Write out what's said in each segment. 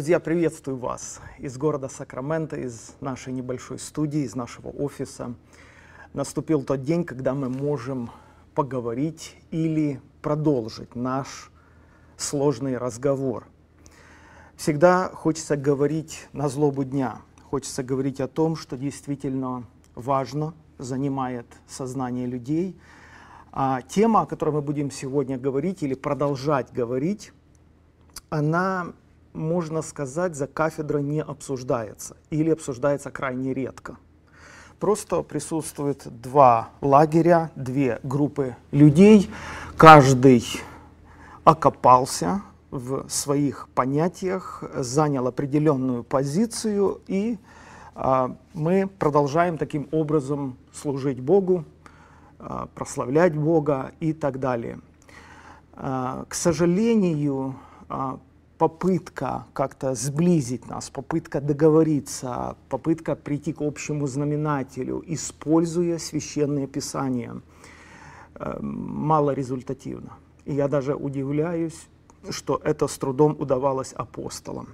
Друзья, приветствую вас из города Сакраменто, из нашей небольшой студии, из нашего офиса. Наступил тот день, когда мы можем поговорить или продолжить наш сложный разговор. Всегда хочется говорить на злобу дня, хочется говорить о том, что действительно важно, занимает сознание людей. А тема, о которой мы будем сегодня говорить или продолжать говорить, она можно сказать, за кафедрой не обсуждается или обсуждается крайне редко. Просто присутствует два лагеря, две группы людей. Каждый окопался в своих понятиях, занял определенную позицию, и а, мы продолжаем таким образом служить Богу, а, прославлять Бога и так далее. А, к сожалению, а, попытка как-то сблизить нас, попытка договориться, попытка прийти к общему знаменателю, используя священные писания, э, малорезультативно. И я даже удивляюсь, что это с трудом удавалось апостолам.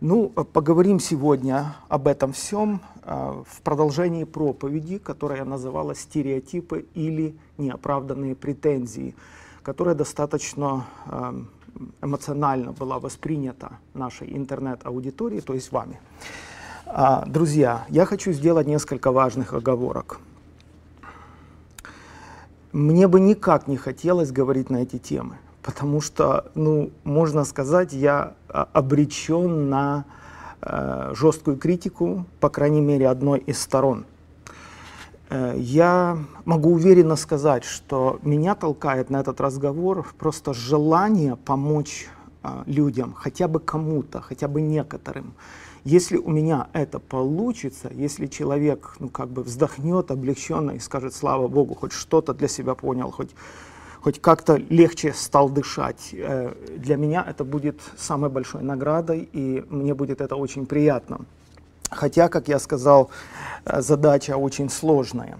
Ну, поговорим сегодня об этом всем э, в продолжении проповеди, которая называла «Стереотипы или неоправданные претензии», которая достаточно э, эмоционально была воспринята нашей интернет-аудиторией, то есть вами. А, друзья, я хочу сделать несколько важных оговорок. Мне бы никак не хотелось говорить на эти темы, потому что, ну, можно сказать, я а, обречен на э, жесткую критику, по крайней мере, одной из сторон – я могу уверенно сказать, что меня толкает на этот разговор просто желание помочь а, людям, хотя бы кому-то, хотя бы некоторым. Если у меня это получится, если человек ну, как бы вздохнет облегченно и скажет, слава Богу, хоть что-то для себя понял, хоть, хоть как-то легче стал дышать, э, для меня это будет самой большой наградой, и мне будет это очень приятно. Хотя, как я сказал, э, задача очень сложная.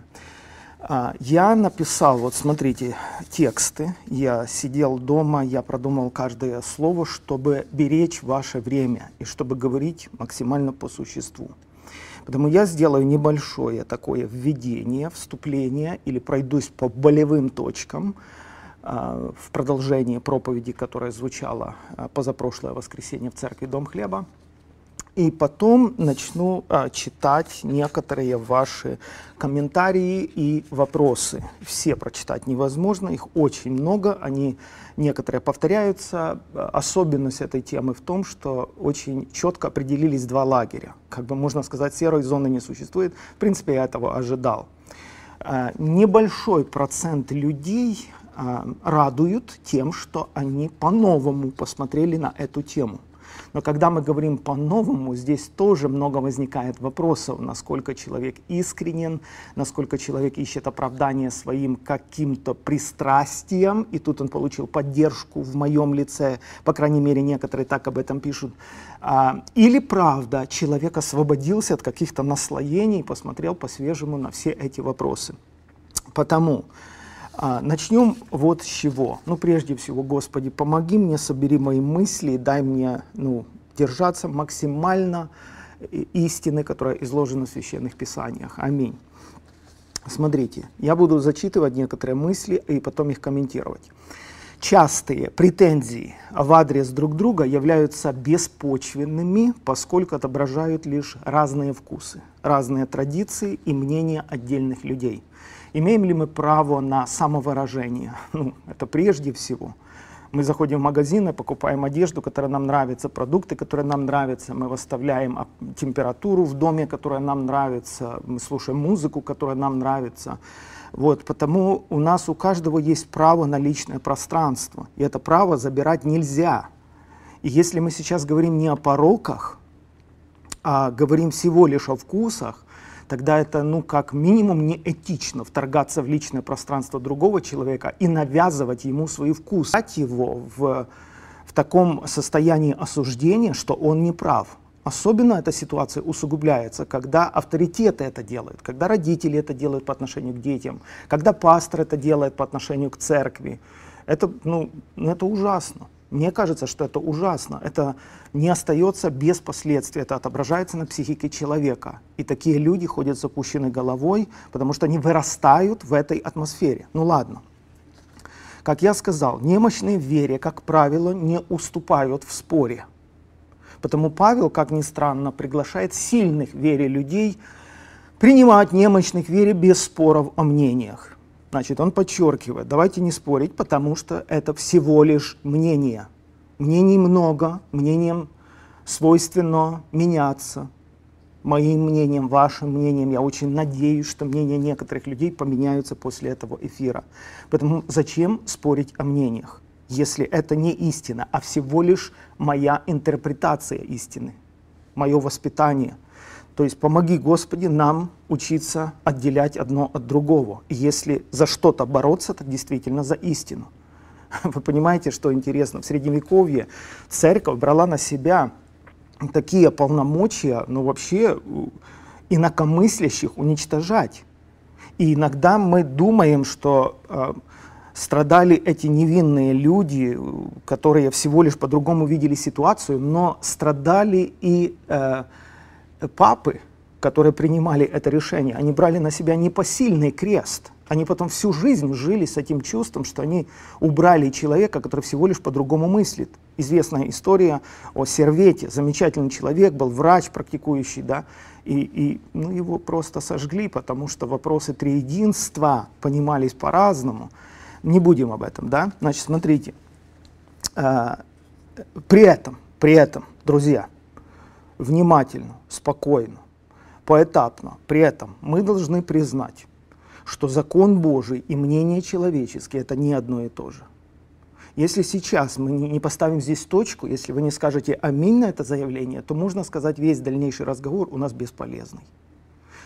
А, я написал, вот смотрите, тексты. Я сидел дома, я продумал каждое слово, чтобы беречь ваше время и чтобы говорить максимально по существу. Поэтому я сделаю небольшое такое введение, вступление или пройдусь по болевым точкам э, в продолжении проповеди, которая звучала э, позапрошлое воскресенье в церкви Дом Хлеба. И потом начну а, читать некоторые ваши комментарии и вопросы. Все прочитать невозможно, их очень много, они некоторые повторяются. Особенность этой темы в том, что очень четко определились два лагеря. Как бы можно сказать, серой зоны не существует. В принципе, я этого ожидал. А, небольшой процент людей а, радуют тем, что они по-новому посмотрели на эту тему. Но когда мы говорим по-новому, здесь тоже много возникает вопросов, насколько человек искренен, насколько человек ищет оправдание своим каким-то пристрастием, и тут он получил поддержку в моем лице, по крайней мере, некоторые так об этом пишут. А, или правда, человек освободился от каких-то наслоений посмотрел по-свежему на все эти вопросы. Потому а, начнем вот с чего. Ну, прежде всего, Господи, помоги мне, собери мои мысли, дай мне ну, держаться максимально истины, которая изложена в Священных Писаниях. Аминь. Смотрите, я буду зачитывать некоторые мысли и потом их комментировать. Частые претензии в адрес друг друга являются беспочвенными, поскольку отображают лишь разные вкусы, разные традиции и мнения отдельных людей – Имеем ли мы право на самовыражение? Ну, это прежде всего. Мы заходим в магазин и покупаем одежду, которая нам нравится, продукты, которые нам нравятся. Мы выставляем температуру в доме, которая нам нравится. Мы слушаем музыку, которая нам нравится. Вот, потому у нас у каждого есть право на личное пространство. И это право забирать нельзя. И если мы сейчас говорим не о пороках, а говорим всего лишь о вкусах, тогда это, ну, как минимум, не этично вторгаться в личное пространство другого человека и навязывать ему свой вкус, его в, в таком состоянии осуждения, что он не прав. Особенно эта ситуация усугубляется, когда авторитеты это делают, когда родители это делают по отношению к детям, когда пастор это делает по отношению к церкви. Это, ну, это ужасно. Мне кажется, что это ужасно. Это не остается без последствий. Это отображается на психике человека. И такие люди ходят с опущенной головой, потому что они вырастают в этой атмосфере. Ну ладно. Как я сказал, немощные в вере, как правило, не уступают в споре. Потому Павел, как ни странно, приглашает сильных в вере людей принимать немощных в вере без споров о мнениях. Значит, он подчеркивает, давайте не спорить, потому что это всего лишь мнение. Мнений много, мнением свойственно меняться. Моим мнением, вашим мнением, я очень надеюсь, что мнения некоторых людей поменяются после этого эфира. Поэтому зачем спорить о мнениях, если это не истина, а всего лишь моя интерпретация истины, мое воспитание – то есть помоги, Господи, нам учиться отделять одно от другого. И если за что-то бороться, то действительно за истину. Вы понимаете, что интересно? В Средневековье церковь брала на себя такие полномочия, ну вообще инакомыслящих уничтожать. И иногда мы думаем, что э, страдали эти невинные люди, которые всего лишь по-другому видели ситуацию, но страдали и э, папы, которые принимали это решение, они брали на себя непосильный крест. Они потом всю жизнь жили с этим чувством, что они убрали человека, который всего лишь по-другому мыслит. Известная история о Сервете. Замечательный человек, был врач практикующий, да, и, и ну, его просто сожгли, потому что вопросы триединства понимались по-разному. Не будем об этом, да. Значит, смотрите. Э, при этом, при этом, друзья, внимательно, спокойно, поэтапно. При этом мы должны признать, что закон Божий и мнение человеческие – это не одно и то же. Если сейчас мы не поставим здесь точку, если вы не скажете «Аминь» на это заявление, то можно сказать, весь дальнейший разговор у нас бесполезный.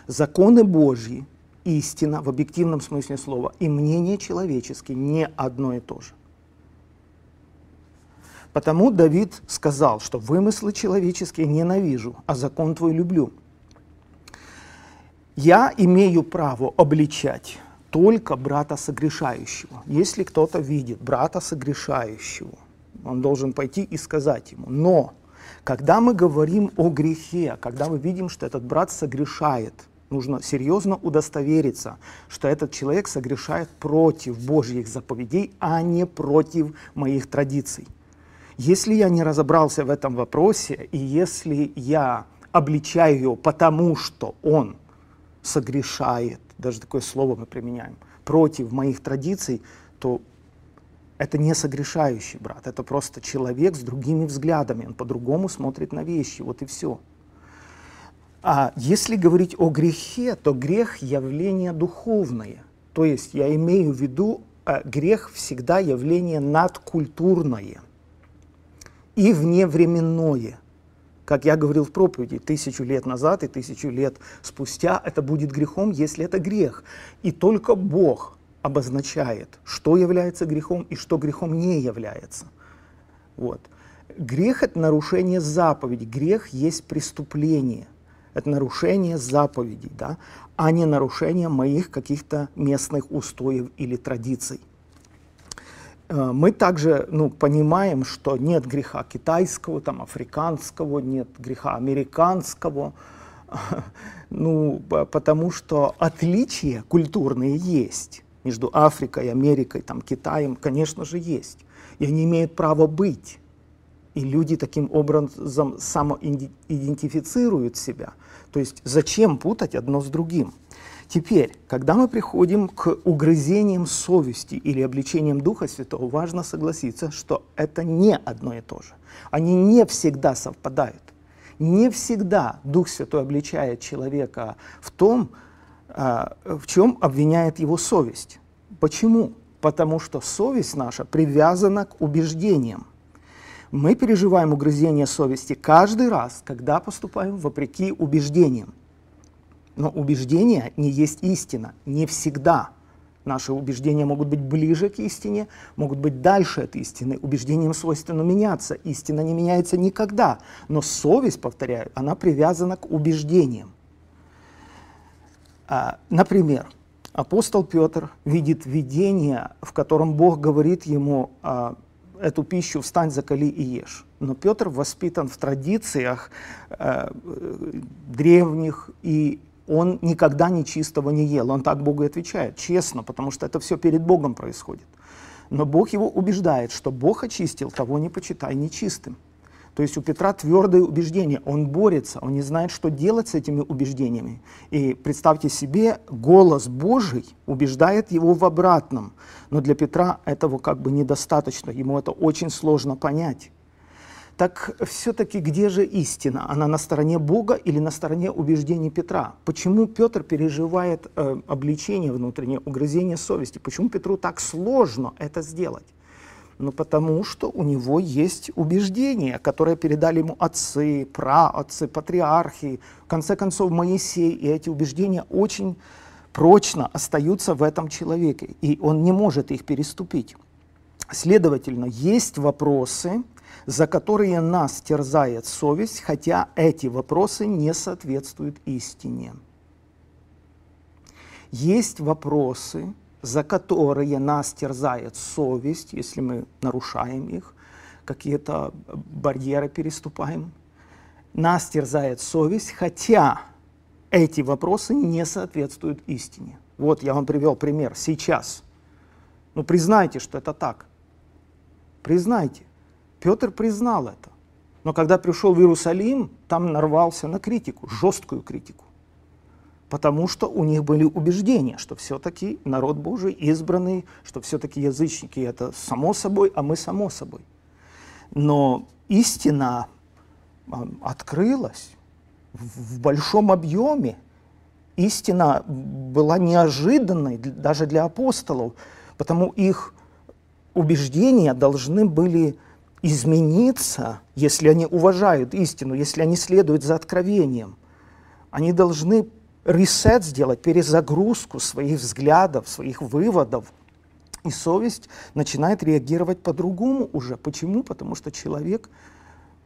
Законы Божьи, истина в объективном смысле слова и мнение человеческие не одно и то же. Потому Давид сказал, что вымыслы человеческие ненавижу, а закон твой люблю. Я имею право обличать только брата согрешающего. Если кто-то видит брата согрешающего, он должен пойти и сказать ему. Но когда мы говорим о грехе, когда мы видим, что этот брат согрешает, нужно серьезно удостовериться, что этот человек согрешает против Божьих заповедей, а не против моих традиций. Если я не разобрался в этом вопросе, и если я обличаю его потому, что он согрешает, даже такое слово мы применяем, против моих традиций, то это не согрешающий брат, это просто человек с другими взглядами, он по-другому смотрит на вещи, вот и все. А если говорить о грехе, то грех – явление духовное. То есть я имею в виду, э, грех всегда явление надкультурное – и вневременное. Как я говорил в проповеди, тысячу лет назад и тысячу лет спустя это будет грехом, если это грех. И только Бог обозначает, что является грехом и что грехом не является. Вот. Грех – это нарушение заповедей. Грех есть преступление. Это нарушение заповедей, да, а не нарушение моих каких-то местных устоев или традиций. Э, мы также ну, понимаем, что нет греха китайского, там, африканского, нет греха американского, ну, потому что отличия культурные есть между Африкой, Америкой, там, Китаем, конечно же, есть. И они имеют право быть. И люди таким образом самоидентифицируют себя. То есть зачем путать одно с другим? Теперь, когда мы приходим к угрызениям совести или обличениям Духа Святого, важно согласиться, что это не одно и то же. Они не всегда совпадают. Не всегда Дух Святой обличает человека в том, а, в чем обвиняет его совесть. Почему? Потому что совесть наша привязана к убеждениям. Мы переживаем угрызение совести каждый раз, когда поступаем вопреки убеждениям. Но убеждения не есть истина, не всегда. Наши убеждения могут быть ближе к истине, могут быть дальше от истины. Убеждениям свойственно меняться. Истина не меняется никогда. Но совесть, повторяю, она привязана к убеждениям. А, например, апостол Петр видит видение, в котором Бог говорит ему, а, эту пищу «встань, закали и ешь». Но Петр воспитан в традициях э, древних, и он никогда нечистого не ел. Он так Богу и отвечает, честно, потому что это все перед Богом происходит. Но Бог его убеждает, что Бог очистил, того не почитай нечистым. То есть у Петра твердое убеждение, он борется, он не знает, что делать с этими убеждениями. И представьте себе, голос Божий убеждает его в обратном. Но для Петра этого как бы недостаточно, ему это очень сложно понять. Так все-таки где же истина? Она на стороне Бога или на стороне убеждений Петра? Почему Петр переживает э, обличение внутреннее, угрызение совести? Почему Петру так сложно это сделать? Ну, потому что у него есть убеждения, которые передали ему отцы, праотцы, патриархи, в конце концов Моисей. И эти убеждения очень прочно остаются в этом человеке, и он не может их переступить. Следовательно, есть вопросы, за которые нас терзает совесть, хотя эти вопросы не соответствуют истине. Есть вопросы, за которые нас терзает совесть, если мы нарушаем их, какие-то барьеры переступаем. Нас терзает совесть, хотя эти вопросы не соответствуют истине. Вот я вам привел пример сейчас. Ну признайте, что это так. Признайте. Петр признал это. Но когда пришел в Иерусалим, там нарвался на критику, жесткую критику потому что у них были убеждения, что все-таки народ Божий избранный, что все-таки язычники это само собой, а мы само собой. Но истина открылась в большом объеме. Истина была неожиданной даже для апостолов, потому их убеждения должны были измениться, если они уважают истину, если они следуют за откровением. Они должны ресет сделать, перезагрузку своих взглядов, своих выводов. И совесть начинает реагировать по-другому уже. Почему? Потому что человек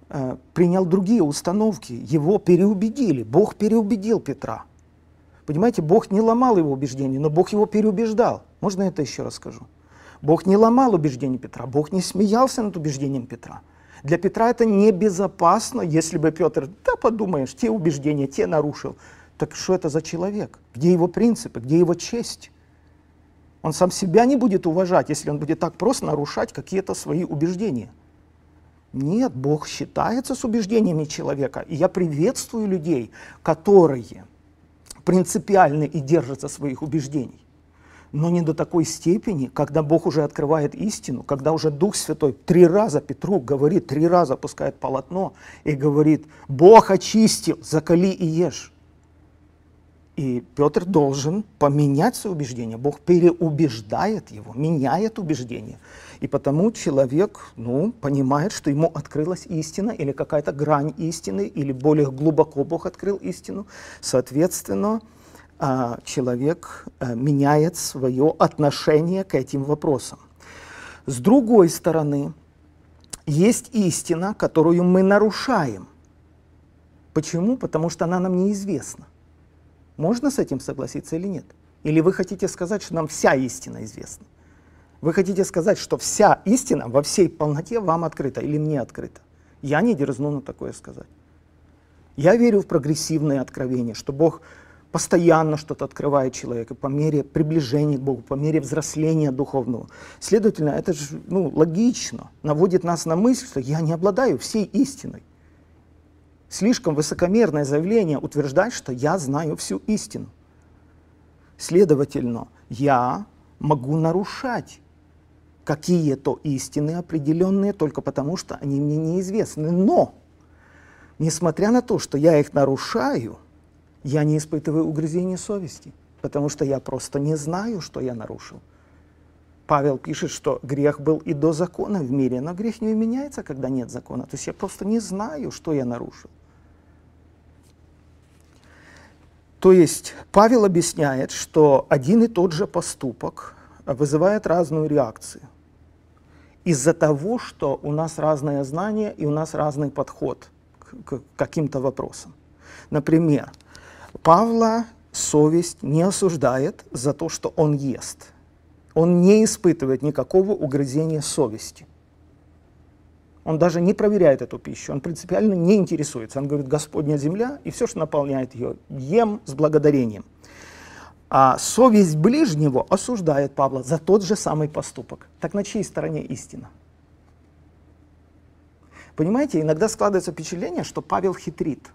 э, принял другие установки, его переубедили. Бог переубедил Петра. Понимаете, Бог не ломал его убеждения, но Бог его переубеждал. Можно это еще раз скажу? Бог не ломал убеждения Петра, Бог не смеялся над убеждением Петра. Для Петра это небезопасно, если бы Петр, да подумаешь, те убеждения, те нарушил. Так что это за человек? Где его принципы? Где его честь? Он сам себя не будет уважать, если он будет так просто нарушать какие-то свои убеждения. Нет, Бог считается с убеждениями человека. И я приветствую людей, которые принципиальны и держатся своих убеждений. Но не до такой степени, когда Бог уже открывает истину, когда уже Дух Святой три раза Петру говорит, три раза пускает полотно и говорит, Бог очистил, закали и ешь. И Петр должен поменять свои убеждения. Бог переубеждает его, меняет убеждения. И потому человек ну, понимает, что ему открылась истина или какая-то грань истины, или более глубоко Бог открыл истину. Соответственно, а, человек э, меняет свое отношение к этим вопросам. С другой стороны, есть истина, которую мы нарушаем. Почему? Потому что она нам неизвестна. Можно с этим согласиться или нет? Или вы хотите сказать, что нам вся истина известна? Вы хотите сказать, что вся истина во всей полноте вам открыта или мне открыта? Я не дерзну на такое сказать. Я верю в прогрессивное откровение, что Бог постоянно что-то открывает человеку по мере приближения к Богу, по мере взросления духовного. Следовательно, это же ну, логично, наводит нас на мысль, что я не обладаю всей истиной слишком высокомерное заявление утверждать, что я знаю всю истину. Следовательно, я могу нарушать какие-то истины определенные только потому, что они мне неизвестны. Но, несмотря на то, что я их нарушаю, я не испытываю угрызения совести, потому что я просто не знаю, что я нарушил. Павел пишет, что грех был и до закона в мире, но грех не меняется, когда нет закона. То есть я просто не знаю, что я нарушил. То есть Павел объясняет, что один и тот же поступок вызывает разную реакцию. Из-за того, что у нас разное знание и у нас разный подход к, каким-то вопросам. Например, Павла совесть не осуждает за то, что он ест. Он не испытывает никакого угрызения совести. Он даже не проверяет эту пищу, он принципиально не интересуется. Он говорит, Господня земля, и все, что наполняет ее, ем с благодарением. А совесть ближнего осуждает Павла за тот же самый поступок. Так на чьей стороне истина? Понимаете, иногда складывается впечатление, что Павел хитрит.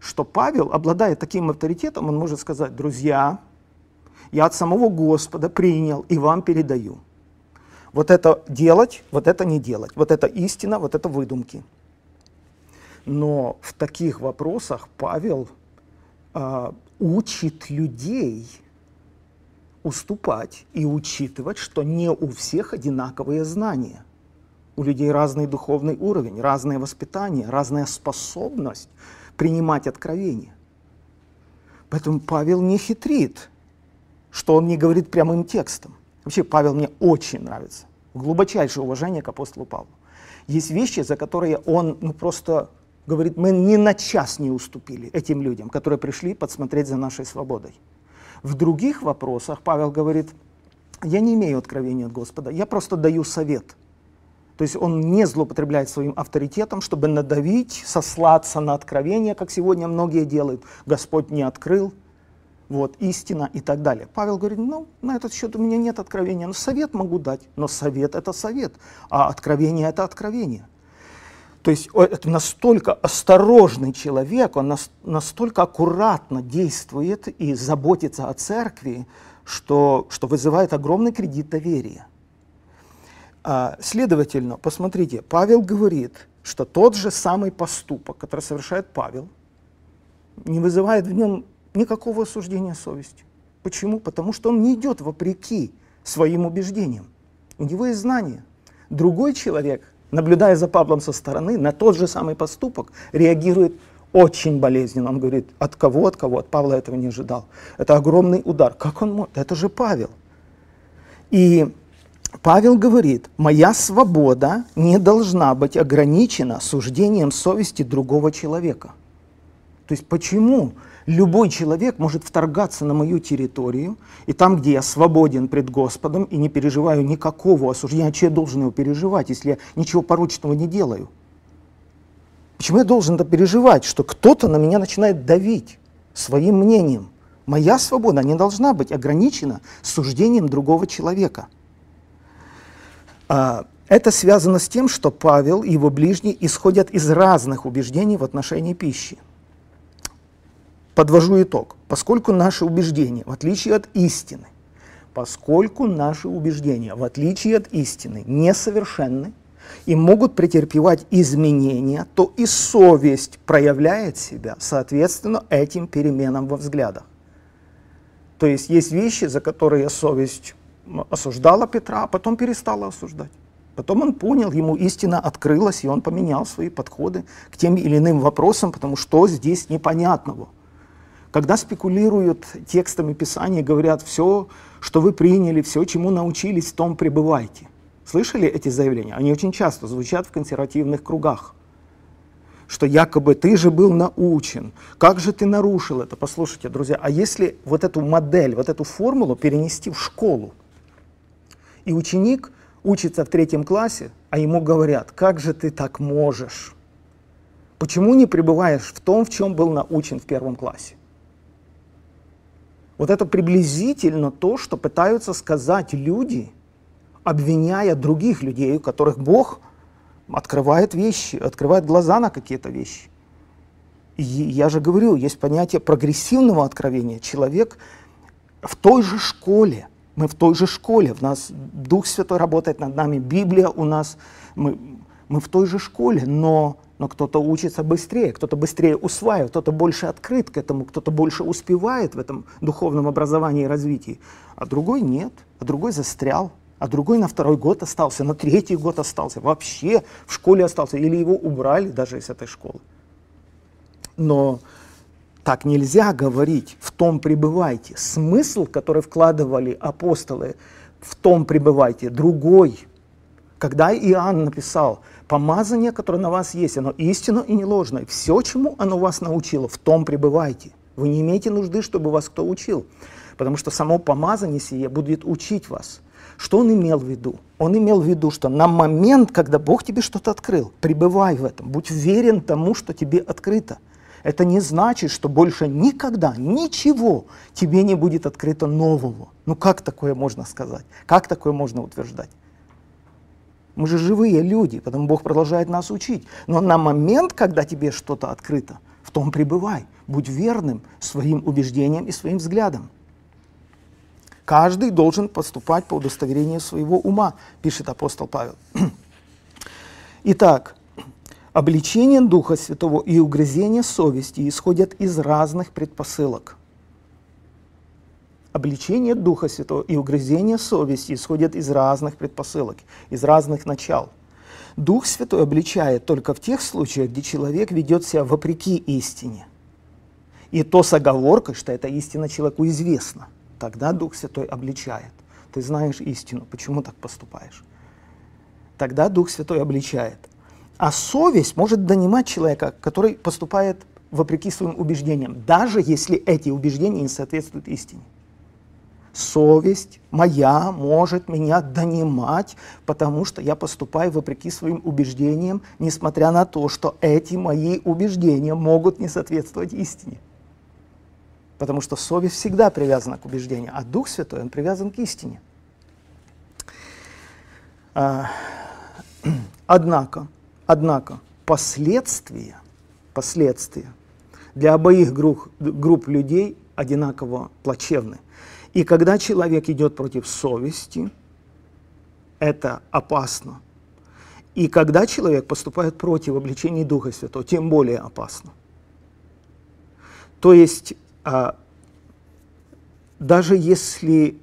Что Павел, обладая таким авторитетом, он может сказать, друзья, я от самого Господа принял и вам передаю. Вот это делать, вот это не делать. Вот это истина, вот это выдумки. Но в таких вопросах Павел э, учит людей уступать и учитывать, что не у всех одинаковые знания. У людей разный духовный уровень, разное воспитание, разная способность принимать откровения. Поэтому Павел не хитрит что он не говорит прямым текстом. Вообще Павел мне очень нравится. Глубочайшее уважение к апостолу Павлу. Есть вещи, за которые он ну, просто говорит, мы ни на час не уступили этим людям, которые пришли подсмотреть за нашей свободой. В других вопросах Павел говорит, я не имею откровения от Господа, я просто даю совет. То есть он не злоупотребляет своим авторитетом, чтобы надавить, сослаться на откровение, как сегодня многие делают. Господь не открыл, вот, истина и так далее. Павел говорит, ну, на этот счет у меня нет откровения, но совет могу дать, но совет это совет, а откровение это откровение. То есть это настолько осторожный человек, он настолько аккуратно действует и заботится о церкви, что, что вызывает огромный кредит доверия. А, следовательно, посмотрите, Павел говорит, что тот же самый поступок, который совершает Павел, не вызывает в нем никакого осуждения совести. Почему? Потому что он не идет вопреки своим убеждениям. У него есть знание. Другой человек, наблюдая за Павлом со стороны, на тот же самый поступок реагирует очень болезненно. Он говорит, от кого, от кого? От Павла этого не ожидал. Это огромный удар. Как он может? Это же Павел. И Павел говорит, моя свобода не должна быть ограничена суждением совести другого человека. То есть почему любой человек может вторгаться на мою территорию, и там, где я свободен пред Господом и не переживаю никакого осуждения, что я должен его переживать, если я ничего порочного не делаю? Почему я должен это переживать, что кто-то на меня начинает давить своим мнением? Моя свобода не должна быть ограничена суждением другого человека. А, это связано с тем, что Павел и его ближние исходят из разных убеждений в отношении пищи. Подвожу итог. Поскольку наши убеждения, в отличие от истины, поскольку наши убеждения, в отличие от истины, несовершенны и могут претерпевать изменения, то и совесть проявляет себя соответственно этим переменам во взглядах. То есть есть вещи, за которые совесть осуждала Петра, а потом перестала осуждать. Потом он понял, ему истина открылась, и он поменял свои подходы к тем или иным вопросам, потому что здесь непонятного. Когда спекулируют текстами Писания, говорят, все, что вы приняли, все, чему научились, в том пребывайте. Слышали эти заявления? Они очень часто звучат в консервативных кругах. Что якобы ты же был научен, как же ты нарушил это? Послушайте, друзья, а если вот эту модель, вот эту формулу перенести в школу, и ученик учится в третьем классе, а ему говорят, как же ты так можешь? Почему не пребываешь в том, в чем был научен в первом классе? Вот это приблизительно то, что пытаются сказать люди, обвиняя других людей, у которых Бог открывает вещи, открывает глаза на какие-то вещи. И я же говорил, есть понятие прогрессивного откровения. Человек в той же школе, мы в той же школе, в нас Дух Святой работает над нами, Библия у нас, мы, мы в той же школе, но но кто-то учится быстрее, кто-то быстрее усваивает, кто-то больше открыт к этому, кто-то больше успевает в этом духовном образовании и развитии, а другой нет, а другой застрял, а другой на второй год остался, на третий год остался, вообще в школе остался, или его убрали даже из этой школы. Но так нельзя говорить, в том пребывайте. Смысл, который вкладывали апостолы, в том пребывайте, другой. Когда Иоанн написал, помазание, которое на вас есть, оно истинно и не ложное. Все, чему оно вас научило, в том пребывайте. Вы не имеете нужды, чтобы вас кто учил, потому что само помазание сие будет учить вас. Что он имел в виду? Он имел в виду, что на момент, когда Бог тебе что-то открыл, пребывай в этом, будь верен тому, что тебе открыто. Это не значит, что больше никогда ничего тебе не будет открыто нового. Ну как такое можно сказать? Как такое можно утверждать? Мы же живые люди, потому Бог продолжает нас учить. Но на момент, когда тебе что-то открыто, в том пребывай. Будь верным своим убеждениям и своим взглядам. Каждый должен поступать по удостоверению своего ума, пишет апостол Павел. Итак, обличение Духа Святого и угрызение совести исходят из разных предпосылок. Обличение Духа Святого и угрызение совести исходят из разных предпосылок, из разных начал. Дух Святой обличает только в тех случаях, где человек ведет себя вопреки истине. И то с оговоркой, что эта истина человеку известна – Тогда Дух Святой обличает. Ты знаешь истину, почему так поступаешь? Тогда Дух Святой обличает. А совесть может донимать человека, который поступает вопреки своим убеждениям, даже если эти убеждения не соответствуют истине. Совесть моя может меня донимать, потому что я поступаю вопреки своим убеждениям, несмотря на то, что эти мои убеждения могут не соответствовать истине. Потому что совесть всегда привязана к убеждению, а Дух Святой, он привязан к истине. А, однако, однако, последствия, последствия для обоих групп, групп людей одинаково плачевны. И когда человек идет против совести, это опасно. И когда человек поступает против обличения Духа Святого, тем более опасно. То есть а, даже если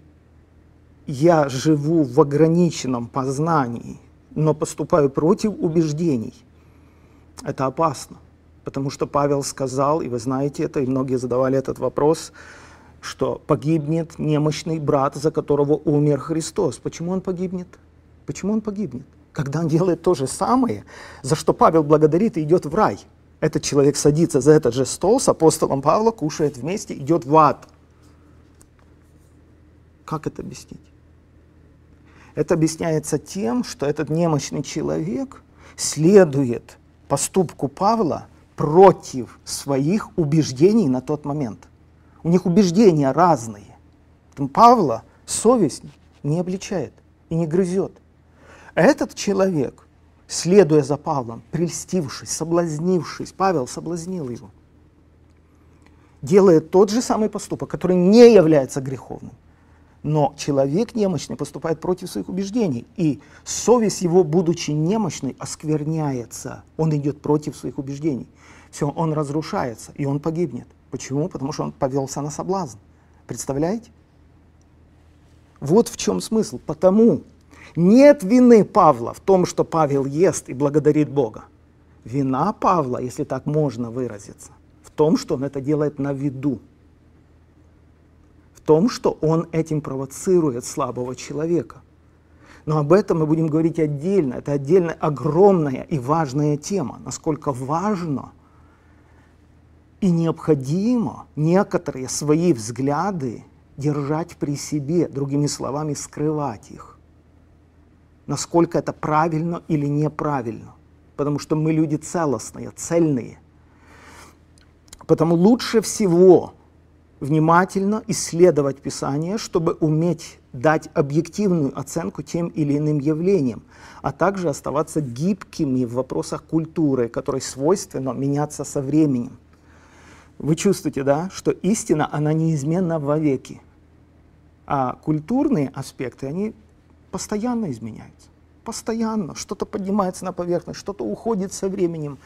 я живу в ограниченном познании, но поступаю против убеждений, это опасно. Потому что Павел сказал, и вы знаете это, и многие задавали этот вопрос, что погибнет немощный брат, за которого умер Христос. Почему он погибнет? Почему он погибнет? Когда он делает то же самое, за что Павел благодарит и идет в рай – этот человек садится за этот же стол с апостолом Павла, кушает вместе, идет в ад. Как это объяснить? Это объясняется тем, что этот немощный человек следует поступку Павла против своих убеждений на тот момент. У них убеждения разные. Поэтому Павла совесть не обличает и не грызет. Этот человек следуя за Павлом, прельстившись, соблазнившись, Павел соблазнил его, делает тот же самый поступок, который не является греховным. Но человек немощный поступает против своих убеждений, и совесть его, будучи немощной, оскверняется. Он идет против своих убеждений. Все, он разрушается, и он погибнет. Почему? Потому что он повелся на соблазн. Представляете? Вот в чем смысл. Потому нет вины Павла в том, что Павел ест и благодарит Бога. Вина Павла, если так можно выразиться, в том, что он это делает на виду. Том, что он этим провоцирует слабого человека. Но об этом мы будем говорить отдельно. Это отдельная огромная и важная тема. Насколько важно и необходимо некоторые свои взгляды держать при себе, другими словами, скрывать их насколько это правильно или неправильно. Потому что мы люди целостные, цельные. Потому лучше всего внимательно исследовать Писание, чтобы уметь дать объективную оценку тем или иным явлениям, а также оставаться гибкими в вопросах культуры, которой свойственно меняться со временем. Вы чувствуете, да, что истина, она неизменна вовеки, а культурные аспекты, они постоянно изменяется. Постоянно. Что-то поднимается на поверхность, что-то уходит со временем.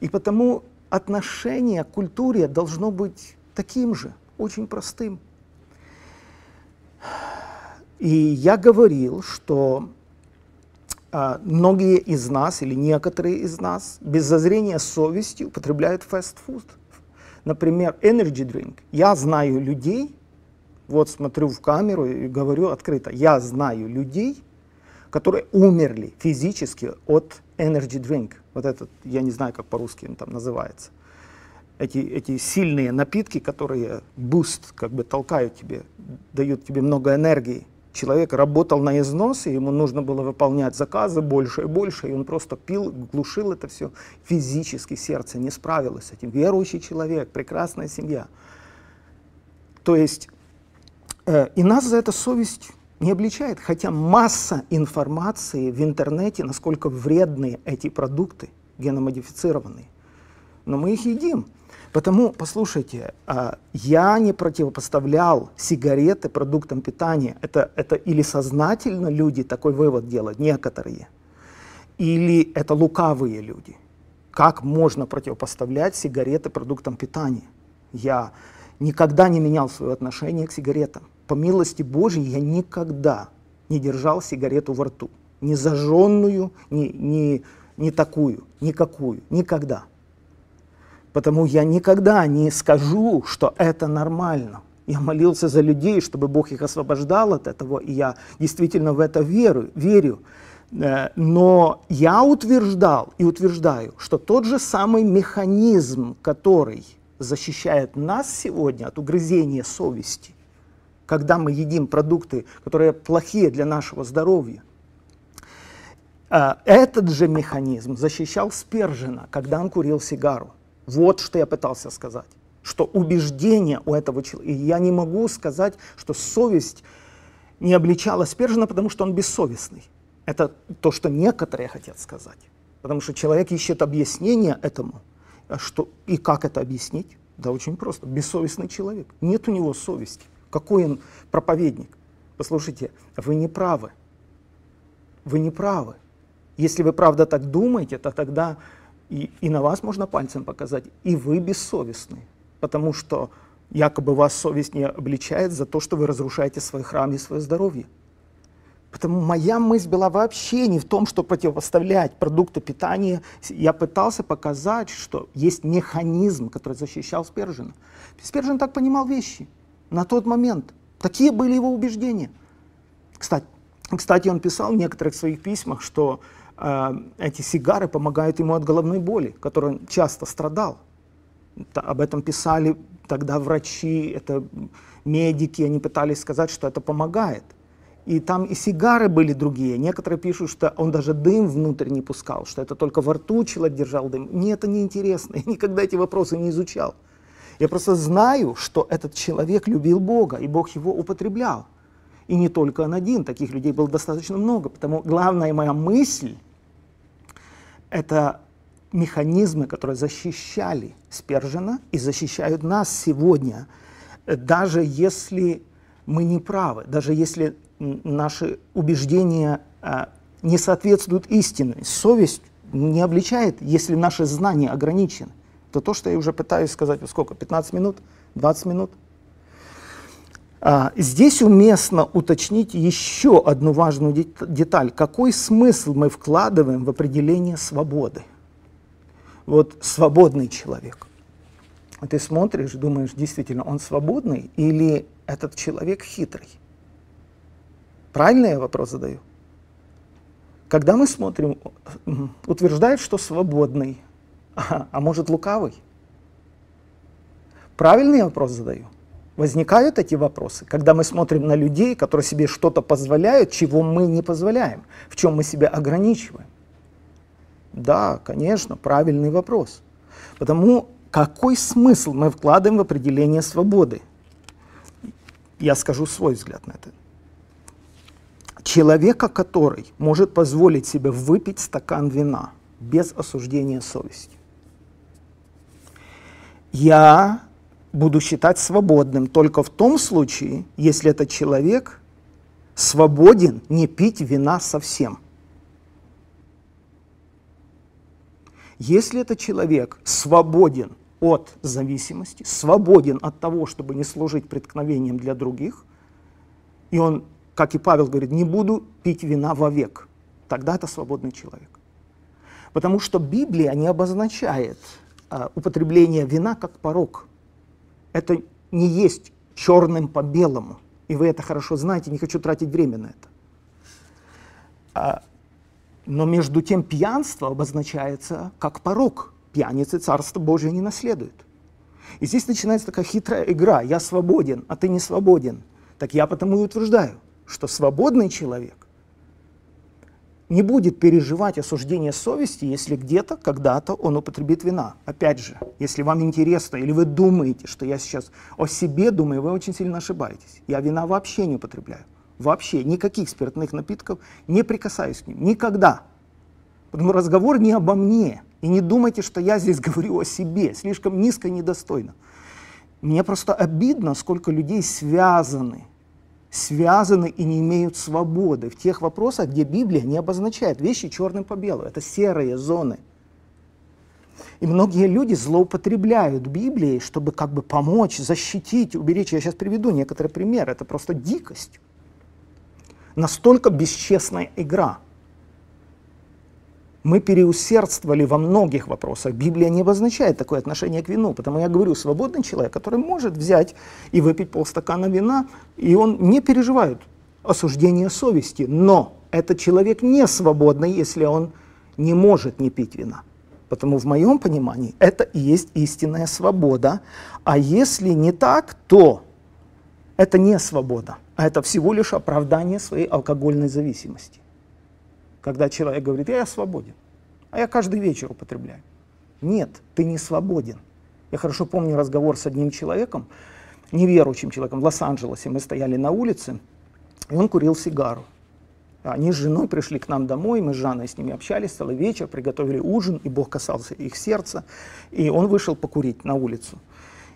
И потому отношение к культуре должно быть таким же, очень простым. И я говорил, что а, многие из нас или некоторые из нас без зазрения совести употребляют фастфуд. Например, energy drink. Я знаю людей, вот смотрю в камеру и говорю открыто, я знаю людей, которые умерли физически от energy drink. Вот этот, я не знаю, как по-русски он там называется. Эти, эти сильные напитки, которые boost, как бы толкают тебе, дают тебе много энергии. Человек работал на износ, и ему нужно было выполнять заказы больше и больше, и он просто пил, глушил это все. Физически сердце не справилось с этим. Верующий человек, прекрасная семья. То есть, э, и нас за это совесть не обличает, хотя масса информации в интернете, насколько вредны эти продукты геномодифицированные. Но мы их едим. Потому, послушайте, а, я не противопоставлял сигареты продуктам питания. Это, это или сознательно люди такой вывод делают, некоторые, или это лукавые люди. Как можно противопоставлять сигареты продуктам питания? Я никогда не менял свое отношение к сигаретам. По милости Божьей я никогда не держал сигарету во рту. Ни зажженную, ни, ни, ни такую, никакую, никогда. Потому я никогда не скажу, что это нормально. Я молился за людей, чтобы Бог их освобождал от этого, и я действительно в это верю. верю. Э, но я утверждал и утверждаю, что тот же самый механизм, который защищает нас сегодня от угрызения совести, когда мы едим продукты, которые плохие для нашего здоровья, э, этот же механизм защищал Спержина, когда он курил сигару. Вот что я пытался сказать. Что убеждение у этого человека... И я не могу сказать, что совесть не обличала Спержина, потому что он бессовестный. Это то, что некоторые хотят сказать. Потому что человек ищет объяснение этому. А что, и как это объяснить? Да очень просто. Бессовестный человек. Нет у него совести. Какой он проповедник? Послушайте, вы не правы. Вы не правы. Если вы правда так думаете, то тогда и, и на вас можно пальцем показать, и вы бессовестны, потому что якобы вас совесть не обличает за то, что вы разрушаете свой храм и свое здоровье. Потому моя мысль была вообще не в том, что противопоставлять продукты питания. Я пытался показать, что есть механизм, который защищал Спержина. Спержин так понимал вещи на тот момент. Такие были его убеждения. Кстати, кстати он писал в некоторых своих письмах, что эти сигары помогают ему от головной боли, которой он часто страдал. Об этом писали тогда врачи, это медики, они пытались сказать, что это помогает. И там и сигары были другие. Некоторые пишут, что он даже дым внутрь не пускал, что это только во рту человек держал дым. Мне это не интересно, я никогда эти вопросы не изучал. Я просто знаю, что этот человек любил Бога, и Бог его употреблял. И не только он один, таких людей было достаточно много. Потому главная моя мысль это механизмы, которые защищали Спержина и защищают нас сегодня, даже если мы не правы, даже если наши убеждения а, не соответствуют истине. Совесть не обличает, если наши знания ограничены. Это то, что я уже пытаюсь сказать, сколько, 15 минут, 20 минут. А, здесь уместно уточнить еще одну важную деталь. Какой смысл мы вкладываем в определение свободы? Вот свободный человек. Ты смотришь, думаешь, действительно, он свободный или этот человек хитрый? Правильно я вопрос задаю? Когда мы смотрим, утверждает, что свободный, а, а может лукавый? Правильный я вопрос задаю? Возникают эти вопросы, когда мы смотрим на людей, которые себе что-то позволяют, чего мы не позволяем, в чем мы себя ограничиваем. Да, конечно, правильный вопрос. Потому какой смысл мы вкладываем в определение свободы? Я скажу свой взгляд на это. Человека, который может позволить себе выпить стакан вина без осуждения совести. Я буду считать свободным только в том случае, если этот человек свободен не пить вина совсем. Если этот человек свободен от зависимости, свободен от того, чтобы не служить преткновением для других, и он, как и Павел говорит, не буду пить вина вовек, тогда это свободный человек. Потому что Библия не обозначает а, употребление вина как порог это не есть черным по белому. И вы это хорошо знаете, не хочу тратить время на это. А, но между тем пьянство обозначается как порог. Пьяницы Царство Божие не наследуют. И здесь начинается такая хитрая игра. Я свободен, а ты не свободен. Так я потому и утверждаю. что свободный человек не будет переживать осуждение совести, если где-то, когда-то он употребит вина. Опять же, если вам интересно или вы думаете, что я сейчас о себе думаю, вы очень сильно ошибаетесь. Я вина вообще не употребляю. Вообще никаких спиртных напитков не прикасаюсь к ним. Никогда. Потому разговор не обо мне. И не думайте, что я здесь говорю о себе. Слишком низко и недостойно. Мне просто обидно, сколько людей связаны связаны и не имеют свободы в тех вопросах, где Библия не обозначает вещи черным по белому. Это серые зоны. И многие люди злоупотребляют Библией, чтобы как бы помочь, защитить, уберечь. Я сейчас приведу некоторые примеры. Это просто дикость. Настолько бесчестная игра – мы переусердствовали во многих вопросах. Библия не обозначает такое отношение к вину, потому я говорю, свободный человек, который может взять и выпить полстакана вина, и он не переживает осуждение совести, но этот человек не свободный, если он не может не пить вина. Потому в моем понимании это и есть истинная свобода. А если не так, то это не свобода, а это всего лишь оправдание своей алкогольной зависимости когда человек говорит, я свободен, а я каждый вечер употребляю. Нет, ты не свободен. Я хорошо помню разговор с одним человеком, неверующим человеком в Лос-Анджелесе. Мы стояли на улице, и он курил сигару. Они с женой пришли к нам домой, мы с Жанной с ними общались целый вечер, приготовили ужин, и Бог касался их сердца. И он вышел покурить на улицу.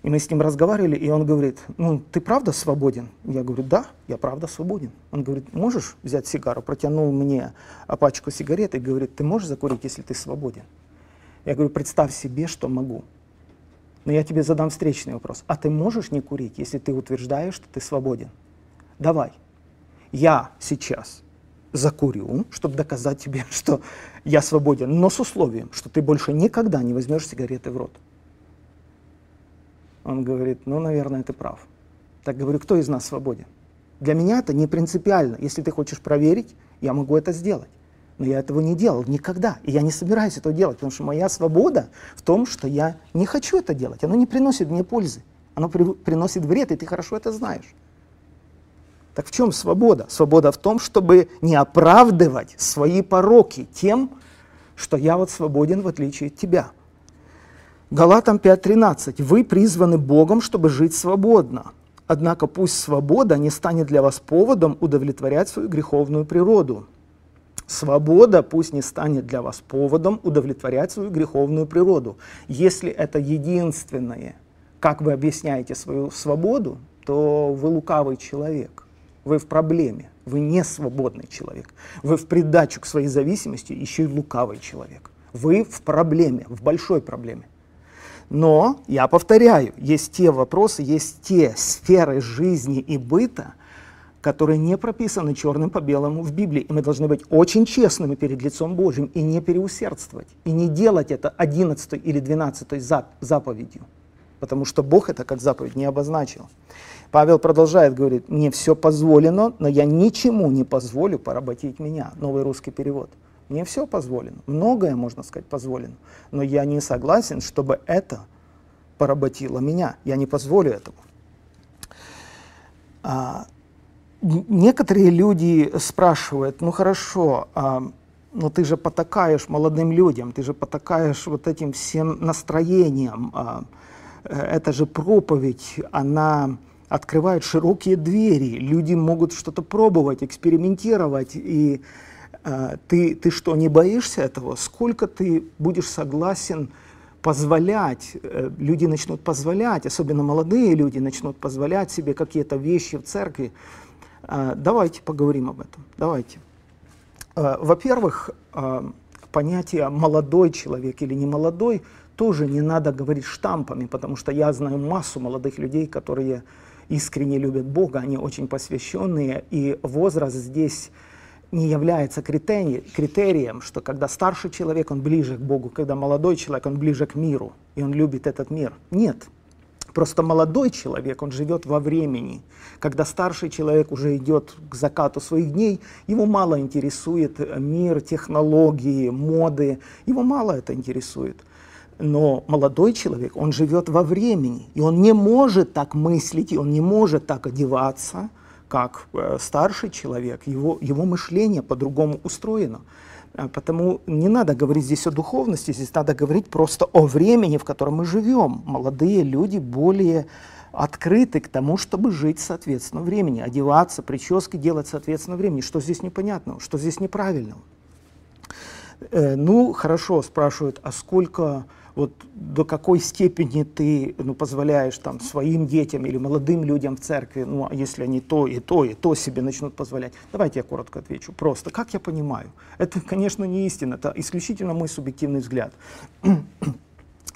И мы с ним разговаривали, и он говорит, ну, ты правда свободен? Я говорю, да, я правда свободен. Он говорит, можешь взять сигару? Протянул мне пачку сигарет и говорит, ты можешь закурить, если ты свободен? Я говорю, представь себе, что могу. Но я тебе задам встречный вопрос. А ты можешь не курить, если ты утверждаешь, что ты свободен? Давай. Я сейчас закурю, чтобы доказать тебе, что я свободен, но с условием, что ты больше никогда не возьмешь сигареты в рот. Он говорит, ну, наверное, ты прав. Так говорю, кто из нас свободен? Для меня это не принципиально. Если ты хочешь проверить, я могу это сделать. Но я этого не делал никогда. И я не собираюсь этого делать, потому что моя свобода в том, что я не хочу это делать. Оно не приносит мне пользы. Оно при, приносит вред, и ты хорошо это знаешь. Так в чем свобода? Свобода в том, чтобы не оправдывать свои пороки тем, что я вот свободен в отличие от тебя. Галатам 5.13. Вы призваны Богом, чтобы жить свободно. Однако пусть свобода не станет для вас поводом удовлетворять свою греховную природу. Свобода пусть не станет для вас поводом удовлетворять свою греховную природу. Если это единственное, как вы объясняете свою свободу, то вы лукавый человек. Вы в проблеме. Вы не свободный человек. Вы в придачу к своей зависимости еще и лукавый человек. Вы в проблеме, в большой проблеме. Но, я повторяю, есть те вопросы, есть те сферы жизни и быта, которые не прописаны черным по белому в Библии. И мы должны быть очень честными перед лицом Божьим и не переусердствовать, и не делать это одиннадцатой или двенадцатой заповедью, потому что Бог это как заповедь не обозначил. Павел продолжает, говорит, мне все позволено, но я ничему не позволю поработить меня. Новый русский перевод. Мне все позволено, многое, можно сказать, позволено, но я не согласен, чтобы это поработило меня. Я не позволю этого. А, некоторые люди спрашивают, ну хорошо, а, но ты же потакаешь молодым людям, ты же потакаешь вот этим всем настроением. А, э, это же проповедь, она открывает широкие двери, люди могут что-то пробовать, экспериментировать и ты, ты что, не боишься этого? Сколько ты будешь согласен позволять, э, люди начнут позволять, особенно молодые люди начнут позволять себе какие-то вещи в церкви. А, давайте поговорим об этом, давайте. А, во-первых, понятие молодой человек или не молодой тоже не надо говорить штампами, потому что я знаю массу молодых людей, которые искренне любят Бога, они очень посвященные, и возраст здесь не является критерий, критерием, что когда старший человек, он ближе к Богу, когда молодой человек, он ближе к миру, и он любит этот мир. Нет. Просто молодой человек, он живет во времени. Когда старший человек уже идет к закату своих дней, его мало интересует мир, технологии, моды, его мало это интересует. Но молодой человек, он живет во времени, и он не может так мыслить, и он не может так одеваться – как э, старший человек, его, его мышление по-другому устроено. Э, потому не надо говорить здесь о духовности, здесь надо говорить просто о времени, в котором мы живем. Молодые люди более открыты к тому, чтобы жить соответственно времени, одеваться, прически делать соответственно времени. Что здесь непонятного, что здесь неправильного? Э, ну, хорошо, спрашивают, а сколько вот до какой степени ты ну, позволяешь там, своим детям или молодым людям в церкви, ну, а если они то и то и то себе начнут позволять. Давайте я коротко отвечу. Просто, как я понимаю, это, конечно, не истина, это исключительно мой субъективный взгляд.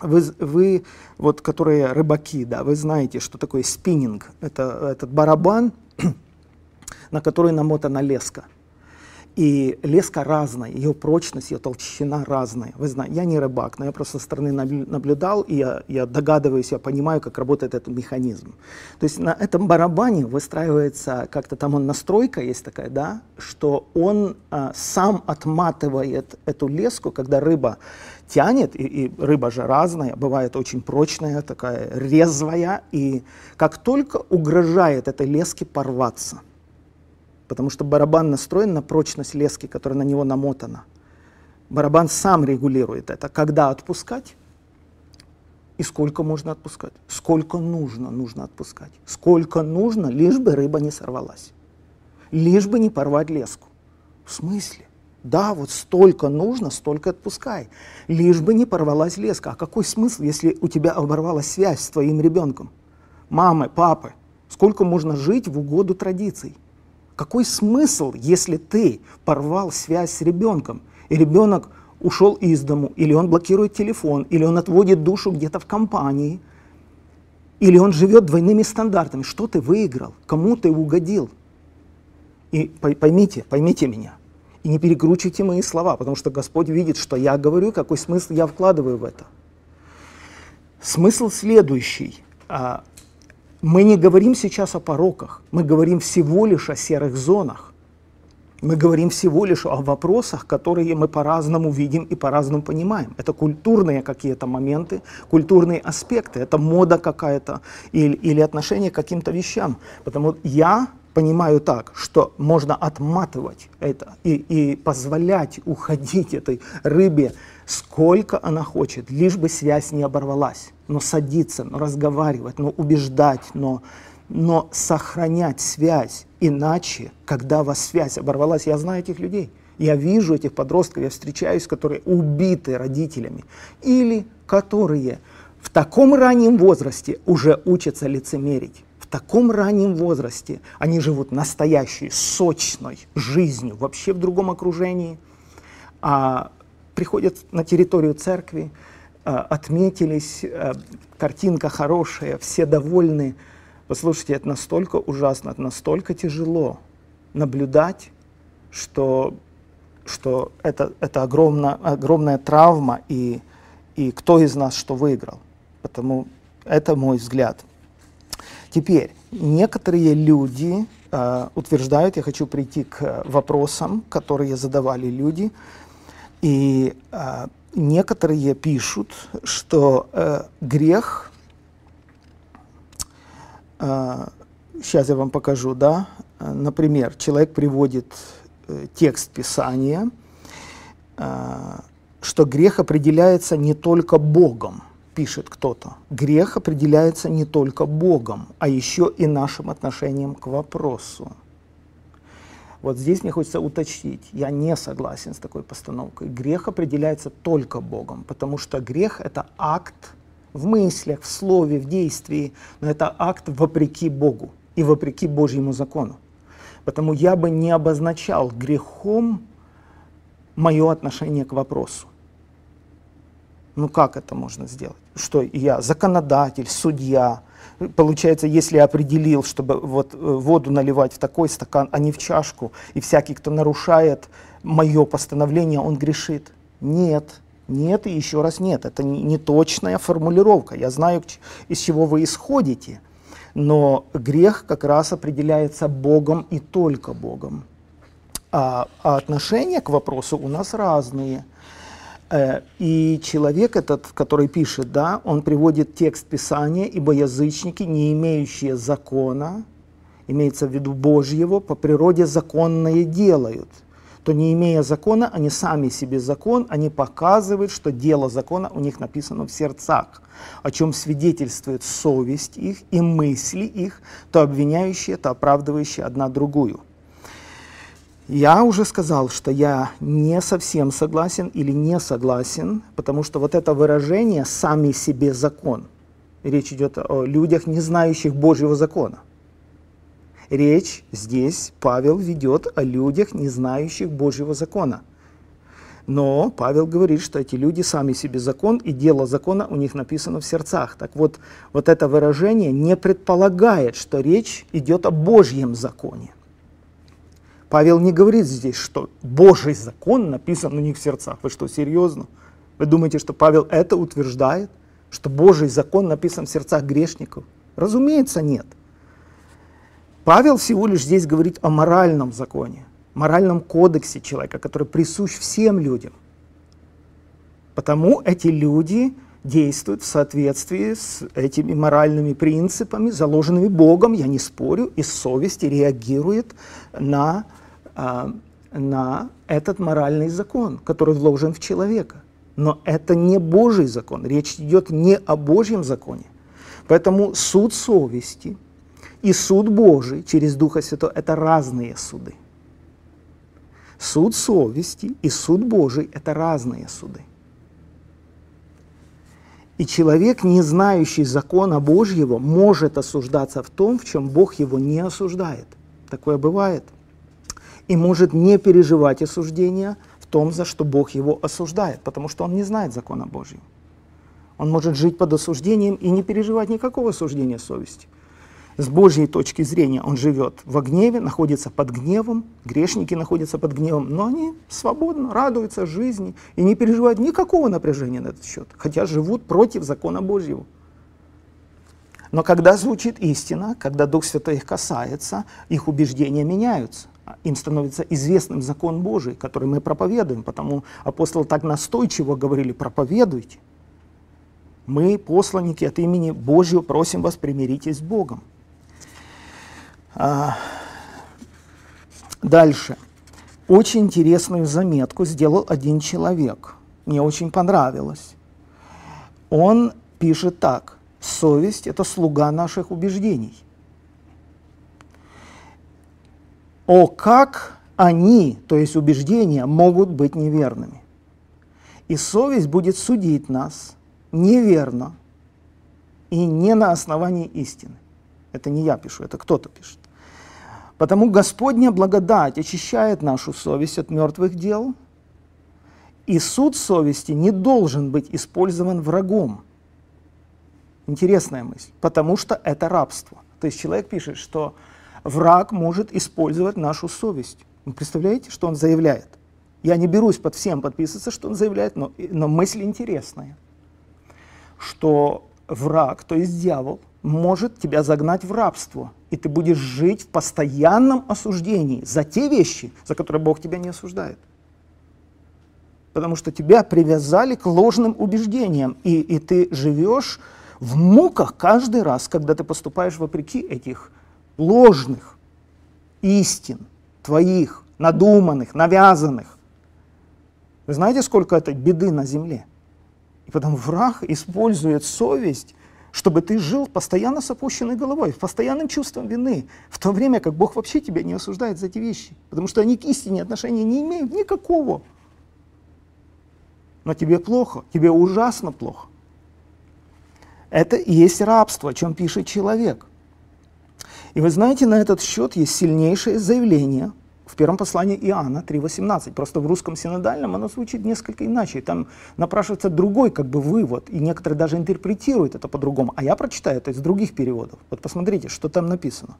Вы, вы, вот, которые рыбаки, да, вы знаете, что такое спиннинг. Это этот барабан, на который намотана леска. И леска разная, ее прочность, ее толщина разная. Вы знаете, я не рыбак, но я просто со стороны наблюдал, и я, я догадываюсь, я понимаю, как работает этот механизм. То есть на этом барабане выстраивается, как-то там он настройка есть такая, да, что он а, сам отматывает эту леску, когда рыба тянет, и, и рыба же разная, бывает очень прочная, такая резвая, и как только угрожает этой леске порваться – потому что барабан настроен на прочность лески, которая на него намотана. Барабан сам регулирует это, когда отпускать и сколько можно отпускать. Сколько нужно, нужно отпускать. Сколько нужно, лишь бы рыба не сорвалась. Лишь бы не порвать леску. В смысле? Да, вот столько нужно, столько отпускай. Лишь бы не порвалась леска. А какой смысл, если у тебя оборвалась связь с твоим ребенком? Мамы, папы. Сколько можно жить в угоду традиций? Какой смысл, если ты порвал связь с ребенком, и ребенок ушел из дому, или он блокирует телефон, или он отводит душу где-то в компании, или он живет двойными стандартами. Что ты выиграл? Кому ты угодил? И поймите, поймите меня. И не перекручивайте мои слова, потому что Господь видит, что я говорю, какой смысл я вкладываю в это. Смысл следующий. Мы не говорим сейчас о пороках, мы говорим всего лишь о серых зонах. Мы говорим всего лишь о вопросах, которые мы по-разному видим и по-разному понимаем. Это культурные какие-то моменты, культурные аспекты, это мода какая-то или, или отношение к каким-то вещам. Потому я понимаю так, что можно отматывать это и, и позволять уходить этой рыбе сколько она хочет, лишь бы связь не оборвалась. Но садиться, но разговаривать, но убеждать, но, но сохранять связь. Иначе, когда у вас связь оборвалась, я знаю этих людей, я вижу этих подростков, я встречаюсь, которые убиты родителями или которые в таком раннем возрасте уже учатся лицемерить. Таком раннем возрасте они живут настоящей, сочной жизнью, вообще в другом окружении. А приходят на территорию церкви, э, отметились, э, картинка хорошая, все довольны. Послушайте, это настолько ужасно, это настолько тяжело наблюдать, что, что это, это огромна, огромная травма, и, и кто из нас что выиграл. Потому это мой взгляд. Теперь, некоторые люди э, утверждают, я хочу прийти к вопросам, которые задавали люди, и э, некоторые пишут, что э, грех, э, сейчас я вам покажу, да, например, человек приводит э, текст Писания, э, что грех определяется не только Богом, пишет кто-то. Грех определяется не только Богом, а еще и нашим отношением к вопросу. Вот здесь мне хочется уточнить, я не согласен с такой постановкой. Грех определяется только Богом, потому что грех — это акт в мыслях, в слове, в действии, но это акт вопреки Богу и вопреки Божьему закону. Потому я бы не обозначал грехом мое отношение к вопросу. Ну как это можно сделать? Что я законодатель, судья, Получается, если определил, чтобы вот э, воду наливать в такой стакан, а не в чашку, и всякий, кто нарушает мое постановление, он грешит. Нет, нет и еще раз нет. Это не, не точная формулировка. Я знаю, из чего вы исходите, но грех как раз определяется Богом и только Богом. А, а отношения к вопросу у нас разные. Э, и человек этот, который пишет, да, он приводит текст Писания, ибо язычники, не имеющие закона, имеется в виду Божьего, по природе законное делают, то не имея закона, они сами себе закон, они показывают, что дело закона у них написано в сердцах, о чем свидетельствует совесть их и мысли их, то обвиняющие, то оправдывающие одна другую. Я уже сказал, что я не совсем согласен или не согласен, потому что вот это выражение «сами себе закон», речь идет о людях, не знающих Божьего закона. Речь здесь Павел ведет о людях, не знающих Божьего закона. Но Павел говорит, что эти люди сами себе закон, и дело закона у них написано в сердцах. Так вот, вот это выражение не предполагает, что речь идет о Божьем законе. Павел не говорит здесь, что Божий закон написан у них в сердцах. Вы что, серьезно? Вы думаете, что Павел это утверждает? Что Божий закон написан в сердцах грешников? Разумеется, нет. Павел всего лишь здесь говорит о моральном законе, моральном кодексе человека, который присущ всем людям. Потому эти люди действуют в соответствии с этими моральными принципами, заложенными Богом, я не спорю, и совесть реагирует на на этот моральный закон, который вложен в человека. Но это не Божий закон, речь идет не о Божьем законе. Поэтому суд совести и суд Божий через Духа Святого – это разные суды. Суд совести и суд Божий – это разные суды. И человек, не знающий закона Божьего, может осуждаться в том, в чем Бог его не осуждает. Такое бывает и может не переживать осуждения в том, за что Бог его осуждает, потому что он не знает закона Божьего. Он может жить под осуждением и не переживать никакого осуждения совести. С Божьей точки зрения он живет во гневе, находится под гневом, грешники находятся под гневом, но они свободно радуются жизни и не переживают никакого напряжения на этот счет, хотя живут против закона Божьего. Но когда звучит истина, когда Дух Святой их касается, их убеждения меняются им становится известным закон Божий, который мы проповедуем, потому апостолы так настойчиво говорили, проповедуйте. Мы, посланники от имени Божьего, просим вас, примиритесь с Богом. А, дальше. Очень интересную заметку сделал один человек. Мне очень понравилось. Он пишет так. Совесть – это слуга наших убеждений. О, как они, то есть убеждения, могут быть неверными. И совесть будет судить нас неверно и не на основании истины. Это не я пишу, это кто-то пишет. Потому Господня благодать очищает нашу совесть от мертвых дел, и суд совести не должен быть использован врагом. Интересная мысль, потому что это рабство. То есть человек пишет, что враг может использовать нашу совесть. Вы представляете, что он заявляет? Я не берусь под всем подписываться, что он заявляет, но, но мысль интересная, что враг, то есть дьявол, может тебя загнать в рабство, и ты будешь жить в постоянном осуждении за те вещи, за которые Бог тебя не осуждает. Потому что тебя привязали к ложным убеждениям, и, и ты живешь в муках каждый раз, когда ты поступаешь вопреки этих ложных истин, твоих, надуманных, навязанных. Вы знаете, сколько это беды на земле? И потом враг использует совесть, чтобы ты жил постоянно с опущенной головой, с постоянным чувством вины, в то время как Бог вообще тебя не осуждает за эти вещи, потому что они к истине отношения не имеют никакого. Но тебе плохо, тебе ужасно плохо. Это и есть рабство, о чем пишет человек – и вы знаете, на этот счет есть сильнейшее заявление в первом послании Иоанна 3.18. Просто в русском синодальном оно звучит несколько иначе. Там напрашивается другой как бы вывод, и некоторые даже интерпретируют это по-другому. А я прочитаю это из других переводов. Вот посмотрите, что там написано.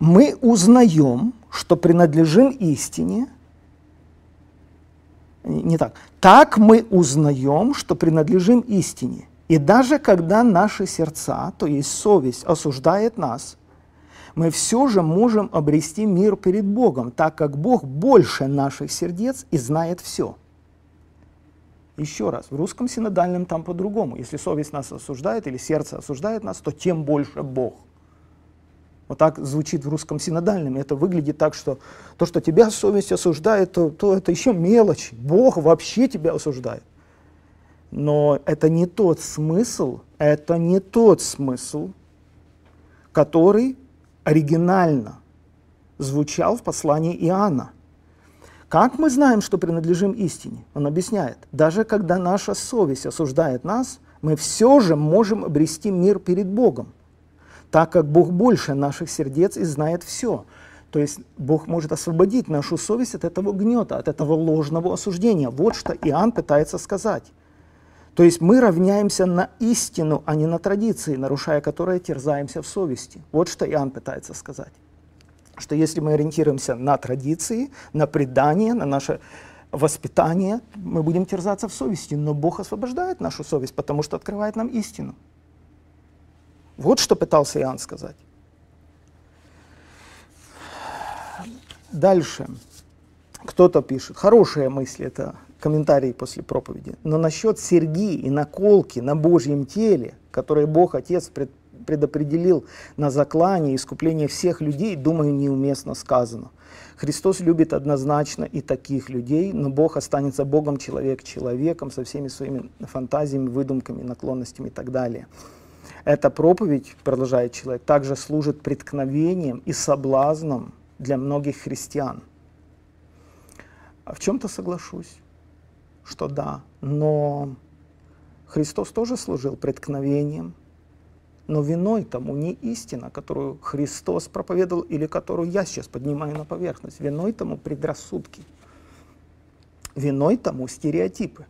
Мы узнаем, что принадлежим истине, не так. Так мы узнаем, что принадлежим истине. И даже когда наши сердца, то есть совесть, осуждает нас, мы все же можем обрести мир перед Богом, так как Бог больше наших сердец и знает все. Еще раз, в русском синодальном там по-другому. Если совесть нас осуждает или сердце осуждает нас, то тем больше Бог. Вот так звучит в русском синодальном. Это выглядит так, что то, что тебя совесть осуждает, то, то это еще мелочь. Бог вообще тебя осуждает. Но это не тот смысл, это не тот смысл, который оригинально звучал в послании Иоанна. Как мы знаем, что принадлежим истине? Он объясняет, даже когда наша совесть осуждает нас, мы все же можем обрести мир перед Богом, так как Бог больше наших сердец и знает все. То есть Бог может освободить нашу совесть от этого гнета, от этого ложного осуждения. Вот что Иоанн пытается сказать. То есть мы равняемся на истину, а не на традиции, нарушая которые терзаемся в совести. Вот что Иоанн пытается сказать что если мы ориентируемся на традиции, на предание, на наше воспитание, мы будем терзаться в совести, но Бог освобождает нашу совесть, потому что открывает нам истину. Вот что пытался Иоанн сказать. Дальше. Кто-то пишет, хорошие мысли, это комментарии после проповеди, но насчет серьги и наколки на Божьем теле, которые Бог Отец пред, предопределил на заклание искупление всех людей, думаю, неуместно сказано. Христос любит однозначно и таких людей, но Бог останется Богом, человек человеком, со всеми своими фантазиями, выдумками, наклонностями и так далее. Эта проповедь, продолжает человек, также служит преткновением и соблазном для многих христиан. А в чем-то соглашусь, что да, но Христос тоже служил преткновением, но виной тому не истина, которую Христос проповедовал или которую я сейчас поднимаю на поверхность. Виной тому предрассудки. Виной тому стереотипы.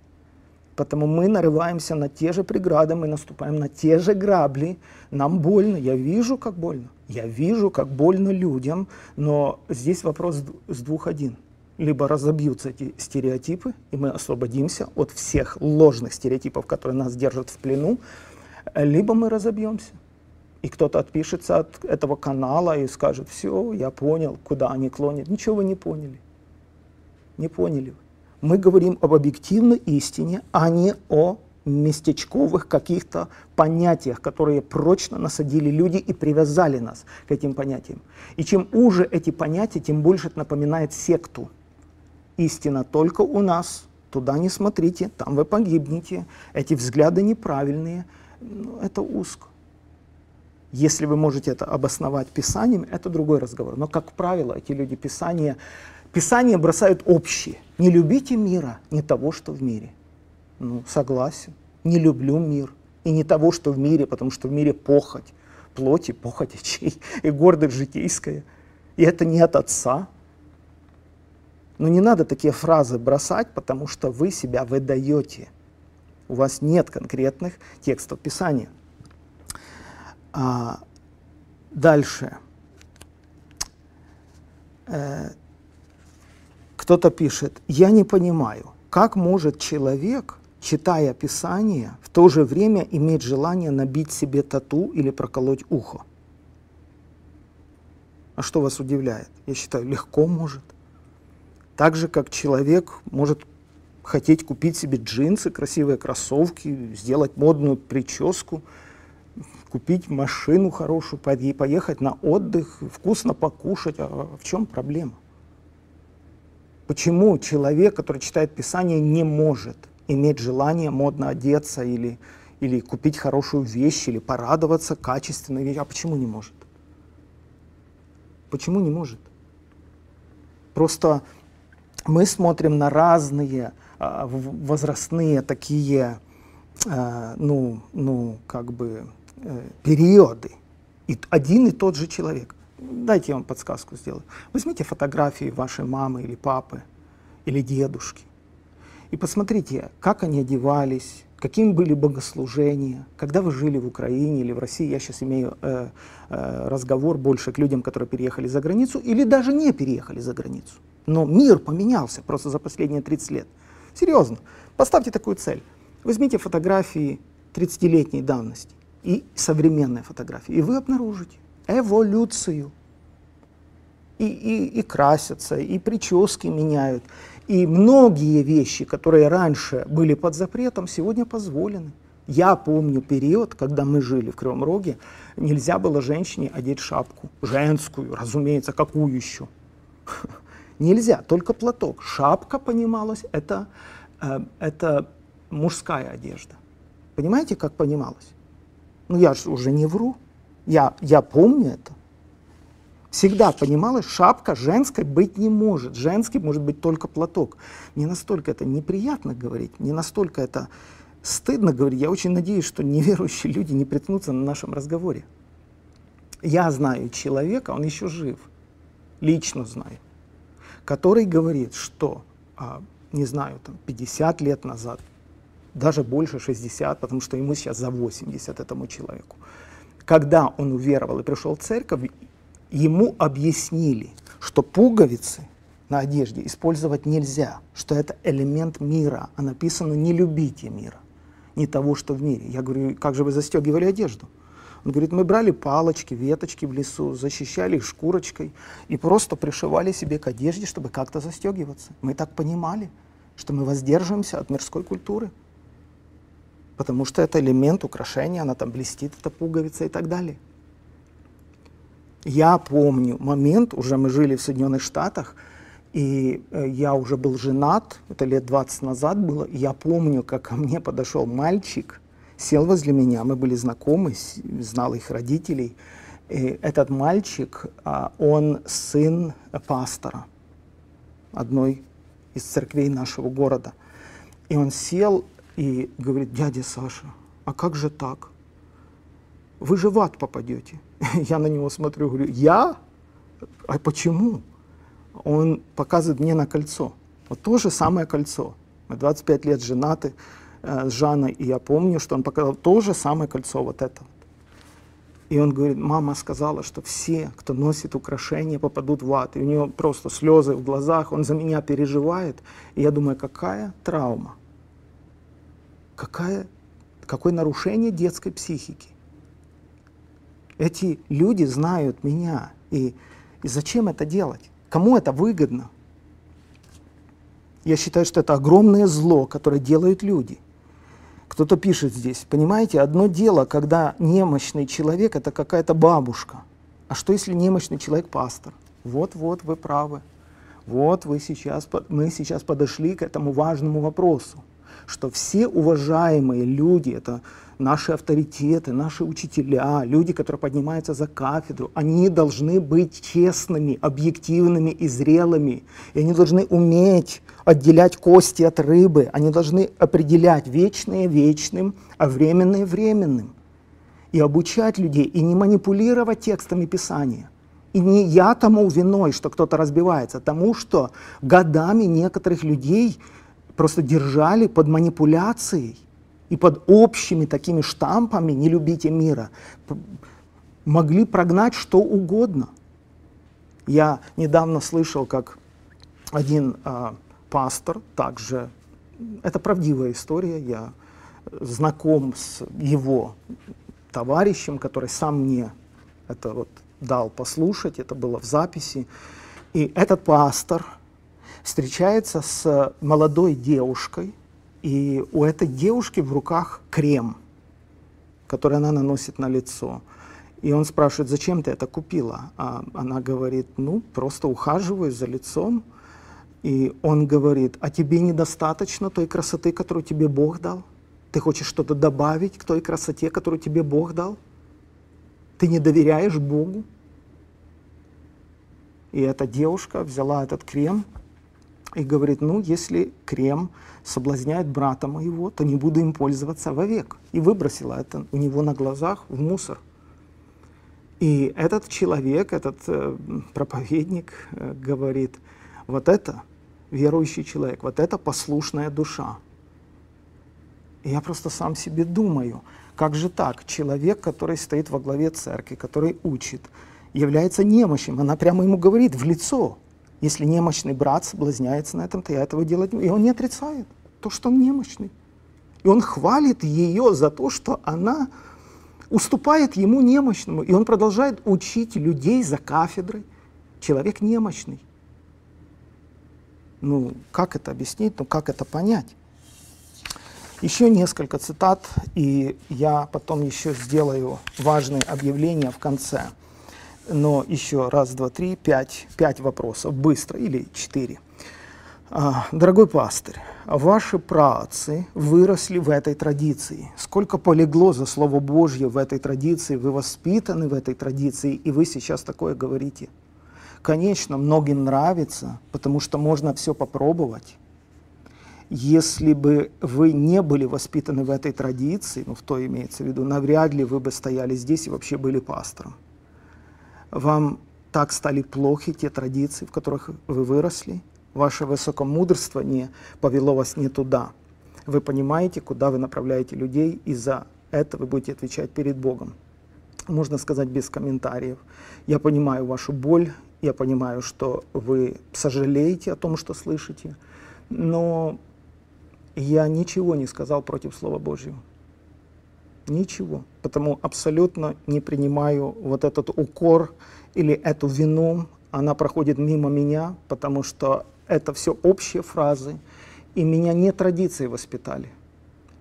Потому мы нарываемся на те же преграды, мы наступаем на те же грабли. Нам больно, я вижу, как больно. Я вижу, как больно людям, но здесь вопрос с двух один. Либо разобьются эти стереотипы, и мы освободимся от всех ложных стереотипов, которые нас держат в плену, либо мы разобьемся. И кто-то отпишется от этого канала и скажет, все, я понял, куда они клонят. Ничего вы не поняли. Не поняли вы. Мы говорим об объективной истине, а не о местечковых каких-то понятиях, которые прочно насадили люди и привязали нас к этим понятиям. И чем уже эти понятия, тем больше это напоминает секту. Истина только у нас, туда не смотрите, там вы погибнете, эти взгляды неправильные – ну, это узко. Если вы можете это обосновать Писанием, это другой разговор. Но, как правило, эти люди Писания, Писание бросают общие. Не любите мира, не того, что в мире. Ну, согласен. Не люблю мир. И не того, что в мире, потому что в мире похоть, плоти, похоть очей, и гордость житейская. И это не от Отца. Но не надо такие фразы бросать, потому что вы себя выдаете – у вас нет конкретных текстов Писания. А, дальше. Э, кто-то пишет, я не понимаю, как может человек, читая Писание, в то же время иметь желание набить себе тату или проколоть ухо? А что вас удивляет? Я считаю, легко может. Так же, как человек может хотеть купить себе джинсы, красивые кроссовки, сделать модную прическу, купить машину хорошую, поехать на отдых, вкусно покушать. А в чем проблема? Почему человек, который читает Писание, не может иметь желание модно одеться или, или купить хорошую вещь, или порадоваться качественной вещью? А почему не может? Почему не может? Просто мы смотрим на разные а, возрастные такие, а, ну, ну, как бы э, периоды. И один и тот же человек. Дайте я вам подсказку сделаю. Возьмите фотографии вашей мамы или папы, или дедушки. И посмотрите, как они одевались, какими были богослужения, когда вы жили в Украине или в России, я сейчас имею э, э, разговор больше к людям, которые переехали за границу или даже не переехали за границу. Но мир поменялся просто за последние 30 лет. Серьезно. Поставьте такую цель. Возьмите фотографии 30-летней давности и современные фотографии, и вы обнаружите эволюцию. И, и, и красятся, и прически меняют. И многие вещи, которые раньше были под запретом, сегодня позволены. Я помню период, когда мы жили в Кривом Роге, нельзя было женщине одеть шапку. Женскую, разумеется, какую еще? Нельзя, только платок. Шапка, понималась, это, э, это мужская одежда. Понимаете, как понималось? Ну, я же уже не вру. Я, я помню это. Всегда понималось, шапка женской быть не может. Женский может быть только платок. Не настолько это неприятно говорить, не настолько это стыдно говорить. Я очень надеюсь, что неверующие люди не приткнутся на нашем разговоре. Я знаю человека, он еще жив, лично знаю, который говорит, что, а, не знаю, там 50 лет назад, даже больше 60, потому что ему сейчас за 80 этому человеку, когда он уверовал и пришел в церковь, ему объяснили, что пуговицы на одежде использовать нельзя, что это элемент мира, а написано «не любите мира» не того, что в мире. Я говорю, как же вы застегивали одежду? Он говорит, мы брали палочки, веточки в лесу, защищали их шкурочкой и просто пришивали себе к одежде, чтобы как-то застегиваться. Мы так понимали, что мы воздерживаемся от мирской культуры, потому что это элемент украшения, она там блестит, эта пуговица и так далее. Я помню момент, уже мы жили в Соединенных Штатах, и э, я уже был женат, это лет 20 назад было, и я помню, как ко мне подошел мальчик, сел возле меня, мы были знакомы, знал их родителей. И этот мальчик, а, он сын пастора одной из церквей нашего города. И он сел и говорит, дядя Саша, а как же так? Вы же в ад попадете. Я на него смотрю, говорю, я? А почему? он показывает мне на кольцо. Вот то же самое кольцо. Мы 25 лет женаты э, с Жанной, и я помню, что он показал то же самое кольцо, вот это. И он говорит, мама сказала, что все, кто носит украшения, попадут в ад. И у него просто слезы в глазах, он за меня переживает. И я думаю, какая травма, какая, какое нарушение детской психики. Эти люди знают меня. И, и зачем это делать? Кому это выгодно? Я считаю, что это огромное зло, которое делают люди. Кто-то пишет здесь, понимаете, одно дело, когда немощный человек – это какая-то бабушка. А что, если немощный человек – пастор? Вот-вот, вы правы. Вот вы сейчас, мы сейчас подошли к этому важному вопросу, что все уважаемые люди, это наши авторитеты, наши учителя, люди, которые поднимаются за кафедру, они должны быть честными, объективными и зрелыми. И они должны уметь отделять кости от рыбы. Они должны определять вечное вечным, а временное временным. И обучать людей, и не манипулировать текстами Писания. И не я тому виной, что кто-то разбивается, а тому, что годами некоторых людей просто держали под манипуляцией и под общими такими штампами «не любите мира» могли прогнать что угодно. Я недавно слышал, как один а, пастор, также, это правдивая история, я знаком с его товарищем, который сам мне это вот дал послушать, это было в записи. И этот пастор встречается с молодой девушкой, и у этой девушки в руках крем, который она наносит на лицо. И он спрашивает, зачем ты это купила? А она говорит, ну, просто ухаживаю за лицом. И он говорит, а тебе недостаточно той красоты, которую тебе Бог дал? Ты хочешь что-то добавить к той красоте, которую тебе Бог дал? Ты не доверяешь Богу? И эта девушка взяла этот крем и говорит, ну, если крем соблазняет брата моего, то не буду им пользоваться вовек. И выбросила это у него на глазах в мусор. И этот человек, этот э, проповедник э, говорит, вот это верующий человек, вот это послушная душа. И я просто сам себе думаю, как же так? Человек, который стоит во главе церкви, который учит, является немощным. Она прямо ему говорит в лицо, если немощный брат соблазняется на этом, то я этого делать не И он не отрицает то, что он немощный. И он хвалит ее за то, что она уступает ему немощному. И он продолжает учить людей за кафедрой. Человек немощный. Ну, как это объяснить, ну, как это понять? Еще несколько цитат, и я потом еще сделаю важные объявления в конце. Но еще раз, два, три, пять, пять вопросов, быстро, или четыре. А, дорогой пастырь, ваши праотцы выросли в этой традиции. Сколько полегло за Слово Божье в этой традиции, вы воспитаны в этой традиции, и вы сейчас такое говорите. Конечно, многим нравится, потому что можно все попробовать. Если бы вы не были воспитаны в этой традиции, ну, в то имеется в виду, навряд ли вы бы стояли здесь и вообще были пастором. Вам так стали плохи те традиции, в которых вы выросли – Ваше высокомудрство повело вас не туда. Вы понимаете, куда вы направляете людей, и за это вы будете отвечать перед Богом. Можно сказать без комментариев. Я понимаю вашу боль, я понимаю, что вы сожалеете о том, что слышите, но я ничего не сказал против Слова Божьего. Ничего. Потому абсолютно не принимаю вот этот укор или эту вину, она проходит мимо меня, потому что это все общие фразы. И меня не традиции воспитали.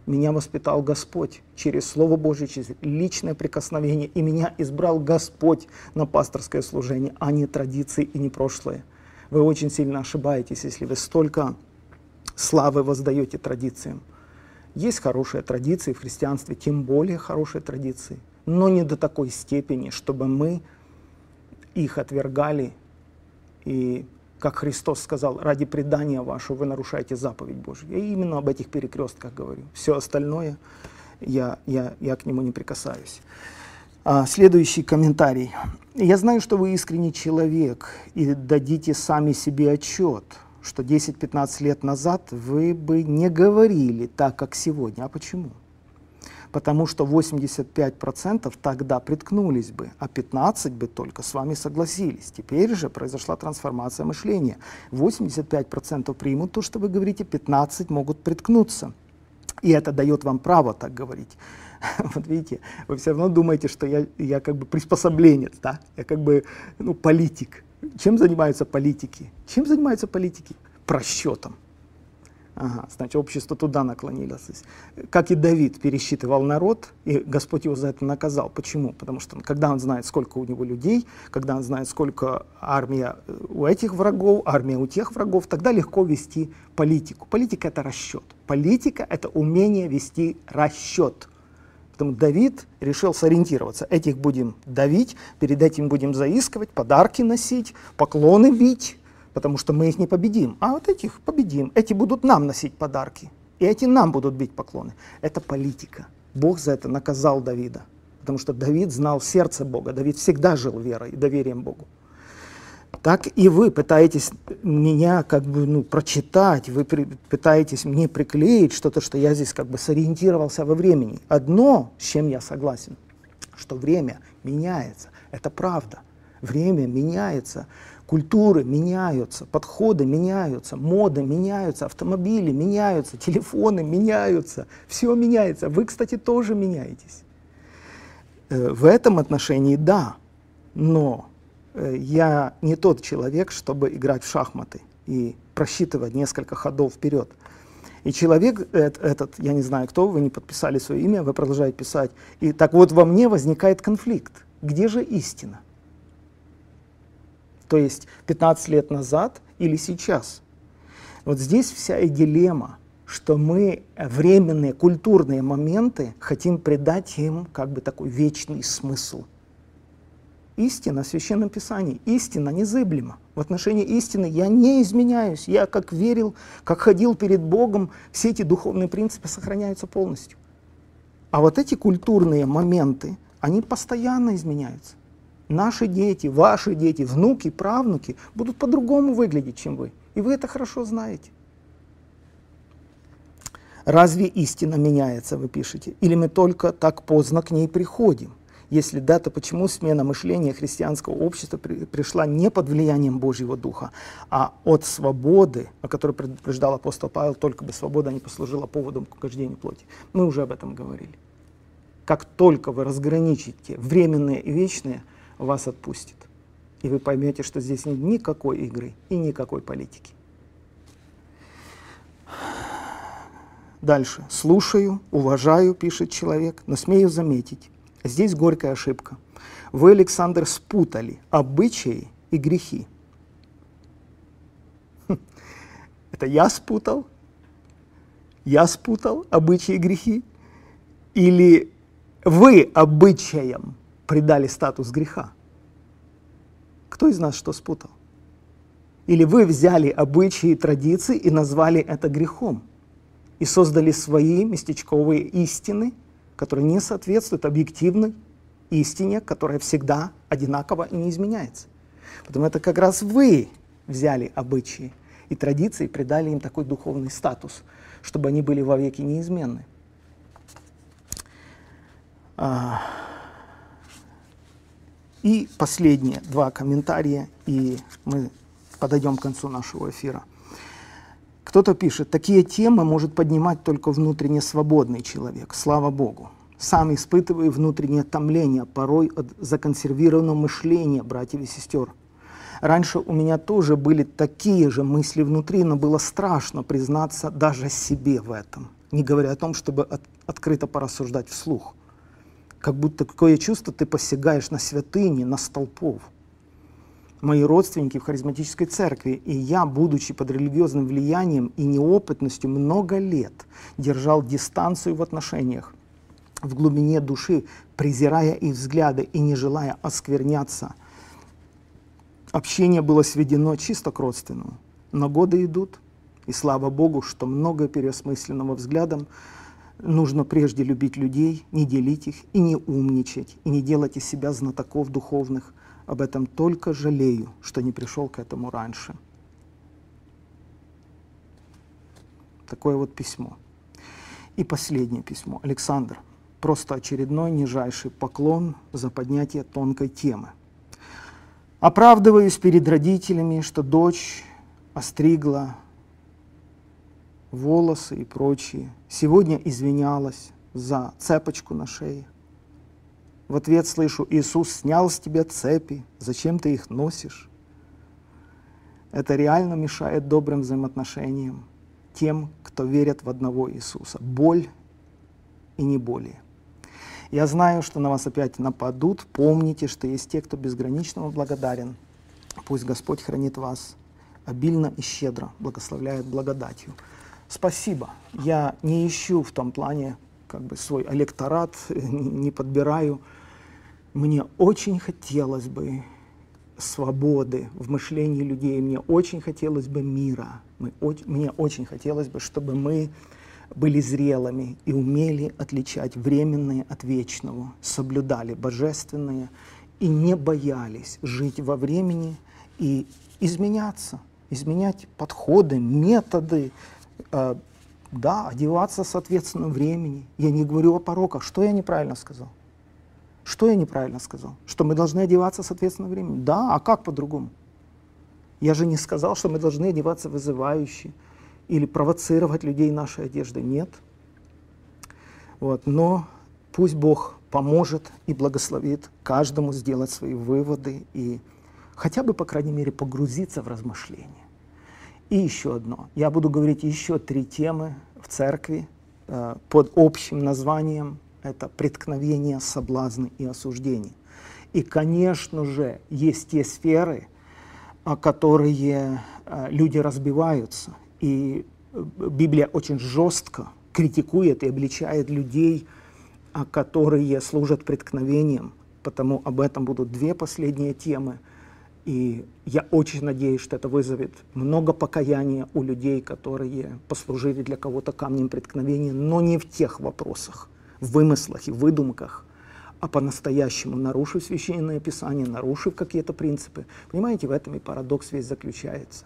Меня воспитал Господь через Слово Божье, через личное прикосновение. И меня избрал Господь на пасторское служение, а не традиции и не прошлое. Вы очень сильно ошибаетесь, если вы столько славы воздаете традициям. Есть хорошие традиции в христианстве, тем более хорошие традиции, но не до такой степени, чтобы мы их отвергали и как Христос сказал, ради предания вашего вы нарушаете заповедь Божью. Я именно об этих перекрестках говорю. Все остальное я, я, я к нему не прикасаюсь. А, следующий комментарий. Я знаю, что вы искренний человек и дадите сами себе отчет, что 10-15 лет назад вы бы не говорили так, как сегодня. А почему? потому что 85% тогда приткнулись бы, а 15% бы только с вами согласились. Теперь же произошла трансформация мышления. 85% примут то, что вы говорите, 15% могут приткнуться. И это дает вам право так говорить. Вот видите, вы все равно думаете, что я, я как бы приспособленец, да? Я как бы ну, политик. Чем занимаются политики? Чем занимаются политики? Просчетом. Ага, значит, общество туда наклонилось. Как и Давид пересчитывал народ, и Господь его за это наказал. Почему? Потому что когда он знает, сколько у него людей, когда он знает, сколько армия у этих врагов, армия у тех врагов, тогда легко вести политику. Политика — это расчет. Политика — это умение вести расчет. Поэтому Давид решил сориентироваться. Этих будем давить, перед этим будем заискивать, подарки носить, поклоны бить, потому что мы их не победим. А вот этих победим. Эти будут нам носить подарки. И эти нам будут бить поклоны. Это политика. Бог за это наказал Давида. Потому что Давид знал сердце Бога. Давид всегда жил верой и доверием Богу. Так и вы пытаетесь меня как бы ну, прочитать, вы при, пытаетесь мне приклеить что-то, что я здесь как бы сориентировался во времени. Одно, с чем я согласен, что время меняется. Это правда. Время меняется культуры меняются, подходы меняются, моды меняются, автомобили меняются, телефоны меняются, все меняется. Вы, кстати, тоже меняетесь. Э, в этом отношении да, но я не тот человек, чтобы играть в шахматы и просчитывать несколько ходов вперед. И человек этот, я не знаю кто, вы не подписали свое имя, вы продолжаете писать. И так вот во мне возникает конфликт. Где же истина? то есть 15 лет назад или сейчас. Вот здесь вся и дилемма, что мы временные культурные моменты хотим придать им как бы такой вечный смысл. Истина в Священном Писании, истина незыблема. В отношении истины я не изменяюсь. Я как верил, как ходил перед Богом, все эти духовные принципы сохраняются полностью. А вот эти культурные моменты, они постоянно изменяются наши дети, ваши дети, внуки, правнуки будут по-другому выглядеть, чем вы. И вы это хорошо знаете. Разве истина меняется, вы пишете? Или мы только так поздно к ней приходим? Если да, то почему смена мышления христианского общества при, пришла не под влиянием Божьего Духа, а от свободы, о которой предупреждал апостол Павел, только бы свобода не послужила поводом к угождению плоти. Мы уже об этом говорили. Как только вы разграничите временное и вечное – вас отпустит. И вы поймете, что здесь нет никакой игры и никакой политики. Дальше. Слушаю, уважаю, пишет человек, но смею заметить. Здесь горькая ошибка. Вы, Александр, спутали обычаи и грехи. Хм. Это я спутал? Я спутал обычаи и грехи? Или вы обычаям придали статус греха? Кто из нас что спутал? Или вы взяли обычаи и традиции и назвали это грехом? И создали свои местечковые истины, которые не соответствуют объективной истине, которая всегда одинакова и не изменяется. Поэтому это как раз вы взяли обычаи и традиции придали им такой духовный статус, чтобы они были вовеки неизменны. А, и последние два комментария, и мы подойдем к концу нашего эфира. Кто-то пишет, такие темы может поднимать только внутренне свободный человек, слава Богу. Сам испытываю внутреннее томление, порой от законсервированного мышления братьев и сестер. Раньше у меня тоже были такие же мысли внутри, но было страшно признаться даже себе в этом, не говоря о том, чтобы от, открыто порассуждать вслух. Как будто какое чувство ты посягаешь на святыни, на столпов. Мои родственники в харизматической церкви, и я, будучи под религиозным влиянием и неопытностью много лет, держал дистанцию в отношениях в глубине души, презирая их взгляды и не желая оскверняться. Общение было сведено чисто к родственному. Но годы идут, и слава Богу, что много переосмысленного взглядом нужно прежде любить людей, не делить их и не умничать, и не делать из себя знатоков духовных. Об этом только жалею, что не пришел к этому раньше. Такое вот письмо. И последнее письмо. Александр, просто очередной нижайший поклон за поднятие тонкой темы. Оправдываюсь перед родителями, что дочь остригла волосы и прочие. Сегодня извинялась за цепочку на шее. В ответ слышу, Иисус снял с тебя цепи, зачем ты их носишь? Это реально мешает добрым взаимоотношениям тем, кто верит в одного Иисуса. Боль и не более. Я знаю, что на вас опять нападут. Помните, что есть те, кто безграничного благодарен. Пусть Господь хранит вас обильно и щедро, благословляет благодатью. Спасибо. Я не ищу в том плане как бы свой электорат, не подбираю. Мне очень хотелось бы свободы в мышлении людей, мне очень хотелось бы мира, мне очень хотелось бы, чтобы мы были зрелыми и умели отличать временное от вечного, соблюдали божественное и не боялись жить во времени и изменяться, изменять подходы, методы, э, да, одеваться соответственно времени. Я не говорю о пороках. Что я неправильно сказал? Что я неправильно сказал? Что мы должны одеваться соответственно времени? Да, а как по-другому? Я же не сказал, что мы должны одеваться вызывающе, или провоцировать людей нашей одеждой. Нет. Вот. Но пусть Бог поможет и благословит каждому сделать свои выводы и хотя бы, по крайней мере, погрузиться в размышления. И еще одно. Я буду говорить еще три темы в церкви э, под общим названием это преткновение, соблазны и осуждение. И, конечно же, есть те сферы, которые э, люди разбиваются, и э, Библия очень жестко критикует и обличает людей, а, которые служат преткновением. Потому об этом будут две последние темы. И я очень надеюсь, что это вызовет много покаяния у людей, которые послужили для кого-то камнем преткновения, но не в тех вопросах, вымыслах и выдумках, а по-настоящему нарушив священное писание, нарушив какие-то принципы. Понимаете, в этом и парадокс весь заключается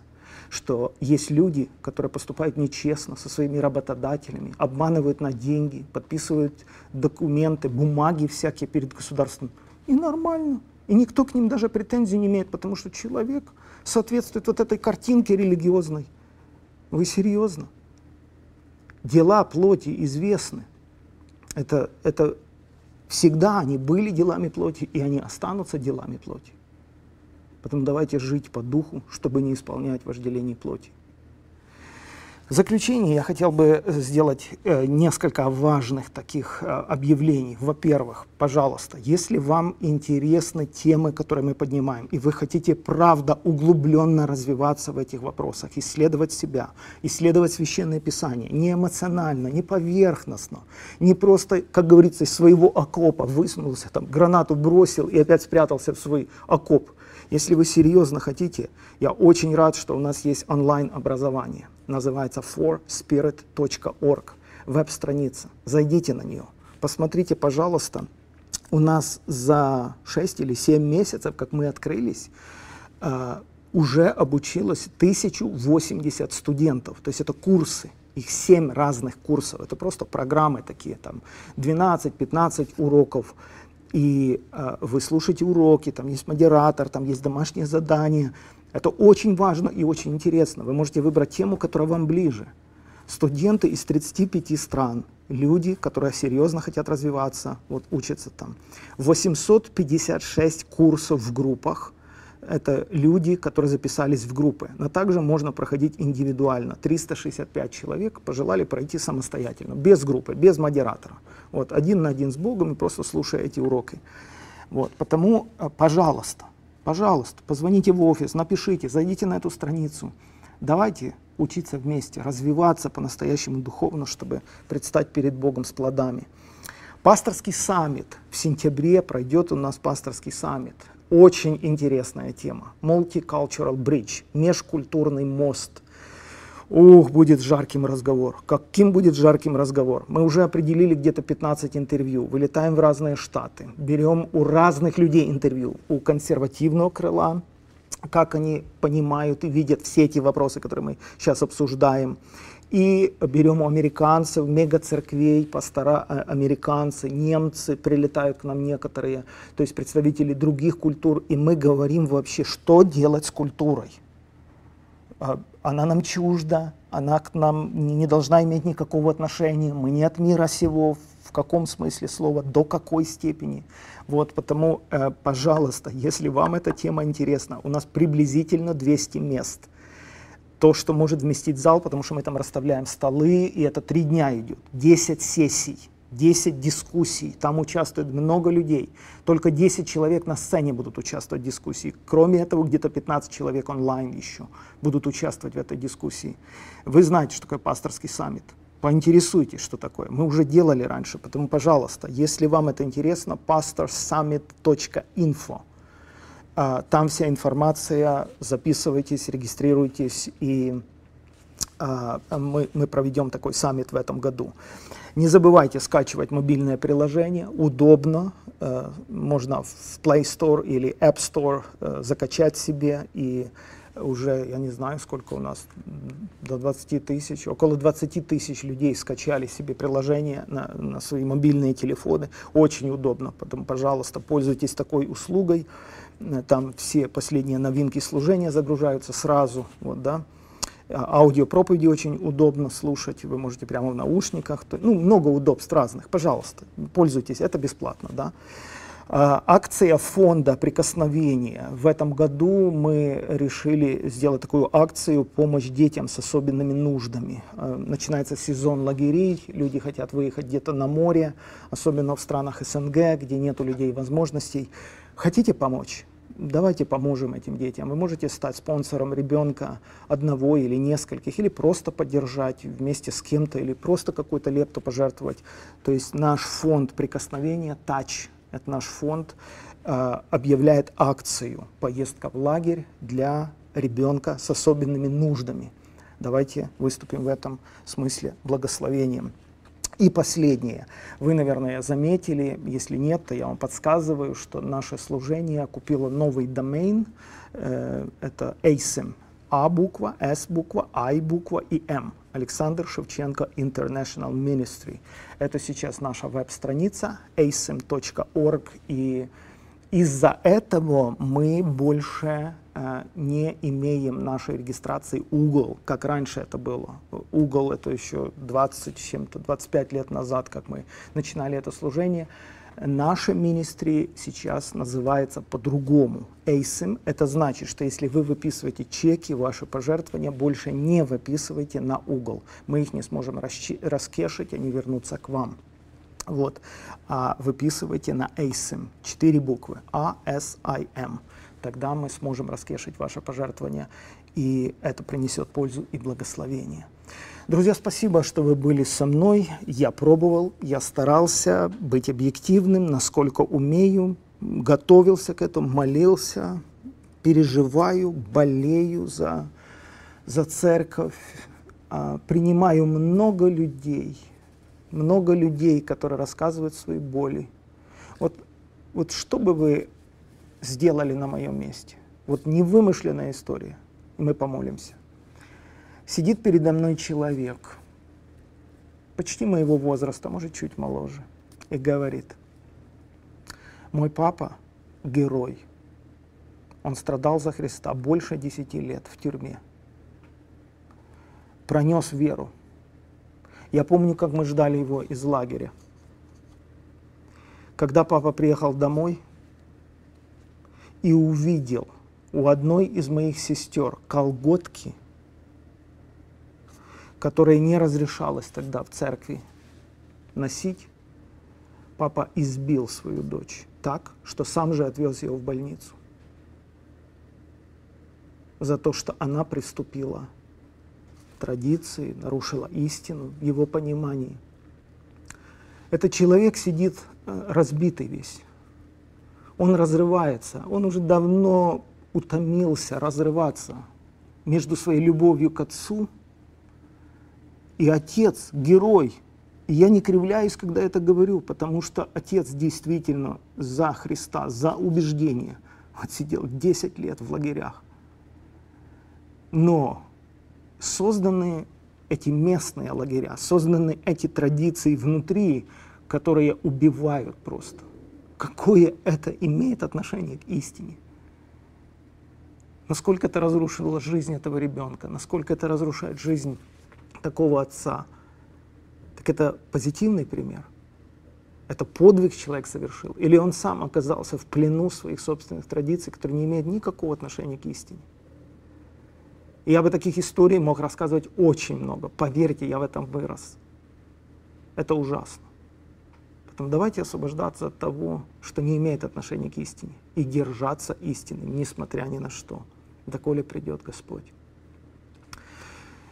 что есть люди, которые поступают нечестно со своими работодателями, обманывают на деньги, подписывают документы, бумаги всякие перед государством. И нормально. И никто к ним даже претензий не имеет, потому что человек соответствует вот этой картинке религиозной. Вы серьезно? Дела плоти известны. Это, это всегда они были делами плоти, и они останутся делами плоти. Поэтому давайте жить по духу, чтобы не исполнять вожделение плоти. В заключение я хотел бы сделать э, несколько важных таких э, объявлений. Во-первых, пожалуйста, если вам интересны темы, которые мы поднимаем, и вы хотите, правда, углубленно развиваться в этих вопросах, исследовать себя, исследовать Священное Писание, не эмоционально, не поверхностно, не просто, как говорится, из своего окопа высунулся, там, гранату бросил и опять спрятался в свой окоп. Если вы серьезно хотите, я очень рад, что у нас есть онлайн-образование называется forspirit.org, веб-страница. Зайдите на нее, посмотрите, пожалуйста. У нас за 6 или 7 месяцев, как мы открылись, э, уже обучилось 1080 студентов. То есть это курсы, их 7 разных курсов. Это просто программы такие, там 12-15 уроков. И э, вы слушаете уроки, там есть модератор, там есть домашние задания. Это очень важно и очень интересно. Вы можете выбрать тему, которая вам ближе. Студенты из 35 стран, люди, которые серьезно хотят развиваться, вот учатся там. 856 курсов в группах. Это люди, которые записались в группы. Но также можно проходить индивидуально. 365 человек пожелали пройти самостоятельно, без группы, без модератора. Вот, один на один с Богом и просто слушая эти уроки. Вот, потому, э, пожалуйста, Пожалуйста, позвоните в офис, напишите, зайдите на эту страницу. Давайте учиться вместе, развиваться по-настоящему духовно, чтобы предстать перед Богом с плодами. Пасторский саммит. В сентябре пройдет у нас пасторский саммит. Очень интересная тема. Multicultural Bridge. Межкультурный мост – Ух, будет жарким разговор. Каким будет жарким разговор? Мы уже определили где-то 15 интервью, вылетаем в разные штаты, берем у разных людей интервью, у консервативного крыла, как они понимают и видят все эти вопросы, которые мы сейчас обсуждаем. И берем у американцев, мегацерквей, пастора э, американцы, немцы, прилетают к нам некоторые, то есть представители других культур, и мы говорим вообще, что делать с культурой. Она нам чужда, она к нам не должна иметь никакого отношения, мы не от мира сего, в каком смысле слова, до какой степени. Вот, потому, э, пожалуйста, если вам эта тема интересна, у нас приблизительно 200 мест. То, что может вместить зал, потому что мы там расставляем столы, и это три дня идет, 10 сессий. 10 дискуссий, там участвует много людей. Только 10 человек на сцене будут участвовать в дискуссии. Кроме этого, где-то 15 человек онлайн еще будут участвовать в этой дискуссии. Вы знаете, что такое пасторский саммит. Поинтересуйтесь, что такое. Мы уже делали раньше, поэтому, пожалуйста, если вам это интересно, pastorsummit.info. А, там вся информация, записывайтесь, регистрируйтесь, и мы, мы проведем такой саммит в этом году. Не забывайте скачивать мобильное приложение, удобно, э, можно в Play Store или App Store э, закачать себе и уже, я не знаю, сколько у нас, до 20 тысяч, около 20 тысяч людей скачали себе приложение на, на свои мобильные телефоны. Очень удобно, поэтому, пожалуйста, пользуйтесь такой услугой. Там все последние новинки служения загружаются сразу, вот, да. Аудиопроповеди очень удобно слушать, вы можете прямо в наушниках, ну, много удобств разных, пожалуйста, пользуйтесь, это бесплатно, да. А, акция фонда прикосновения. В этом году мы решили сделать такую акцию «Помощь детям с особенными нуждами». А, начинается сезон лагерей, люди хотят выехать где-то на море, особенно в странах СНГ, где нет у людей возможностей. Хотите помочь? Давайте поможем этим детям. Вы можете стать спонсором ребенка одного или нескольких, или просто поддержать вместе с кем-то, или просто какую-то лепту пожертвовать. То есть наш фонд прикосновения, Touch, это наш фонд, э, объявляет акцию «Поездка в лагерь для ребенка с особенными нуждами». Давайте выступим в этом смысле благословением. И последнее. Вы, наверное, заметили, если нет, то я вам подсказываю, что наше служение купило новый домен. Э, это ASIM. А буква, С буква, I буква и М. Александр Шевченко International Ministry. Это сейчас наша веб-страница asim.org. И из-за этого мы больше не имеем нашей регистрации угол, как раньше это было. Угол это еще 20 чем-то, 25 лет назад, как мы начинали это служение. Наше министри сейчас называется по-другому. ASIM – это значит, что если вы выписываете чеки, ваши пожертвования больше не выписывайте на угол. Мы их не сможем раскешить, они вернутся к вам. Вот. А выписывайте на ASIM. Четыре буквы. A, S, I, M. Тогда мы сможем раскешить ваше пожертвование, и это принесет пользу и благословение. Друзья, спасибо, что вы были со мной. Я пробовал, я старался быть объективным, насколько умею, готовился к этому, молился, переживаю, болею за, за церковь, а, принимаю много людей, много людей, которые рассказывают свои боли. Вот, вот что бы вы сделали на моем месте? Вот невымышленная история. И мы помолимся. Сидит передо мной человек, почти моего возраста, может, чуть моложе, и говорит, мой папа – герой. Он страдал за Христа больше десяти лет в тюрьме. Пронес веру. Я помню, как мы ждали его из лагеря. Когда папа приехал домой и увидел у одной из моих сестер колготки – которое не разрешалось тогда в церкви носить, папа избил свою дочь так, что сам же отвез ее в больницу за то, что она приступила традиции, нарушила истину в его понимании. Этот человек сидит э, разбитый весь. Он разрывается. Он уже давно утомился разрываться между своей любовью к отцу – и отец – герой. И я не кривляюсь, когда это говорю, потому что отец действительно за Христа, за убеждение. Вот сидел 10 лет в лагерях. Но созданы эти местные лагеря, созданы эти традиции внутри, которые убивают просто. Какое это имеет отношение к истине? Насколько это разрушило жизнь этого ребенка, насколько это разрушает жизнь такого отца, так это позитивный пример. Это подвиг человек совершил. Или он сам оказался в плену своих собственных традиций, которые не имеют никакого отношения к истине. И я бы таких историй мог рассказывать очень много. Поверьте, я в этом вырос. Это ужасно. Поэтому давайте освобождаться от того, что не имеет отношения к истине, и держаться истины, несмотря ни на что, доколе придет Господь.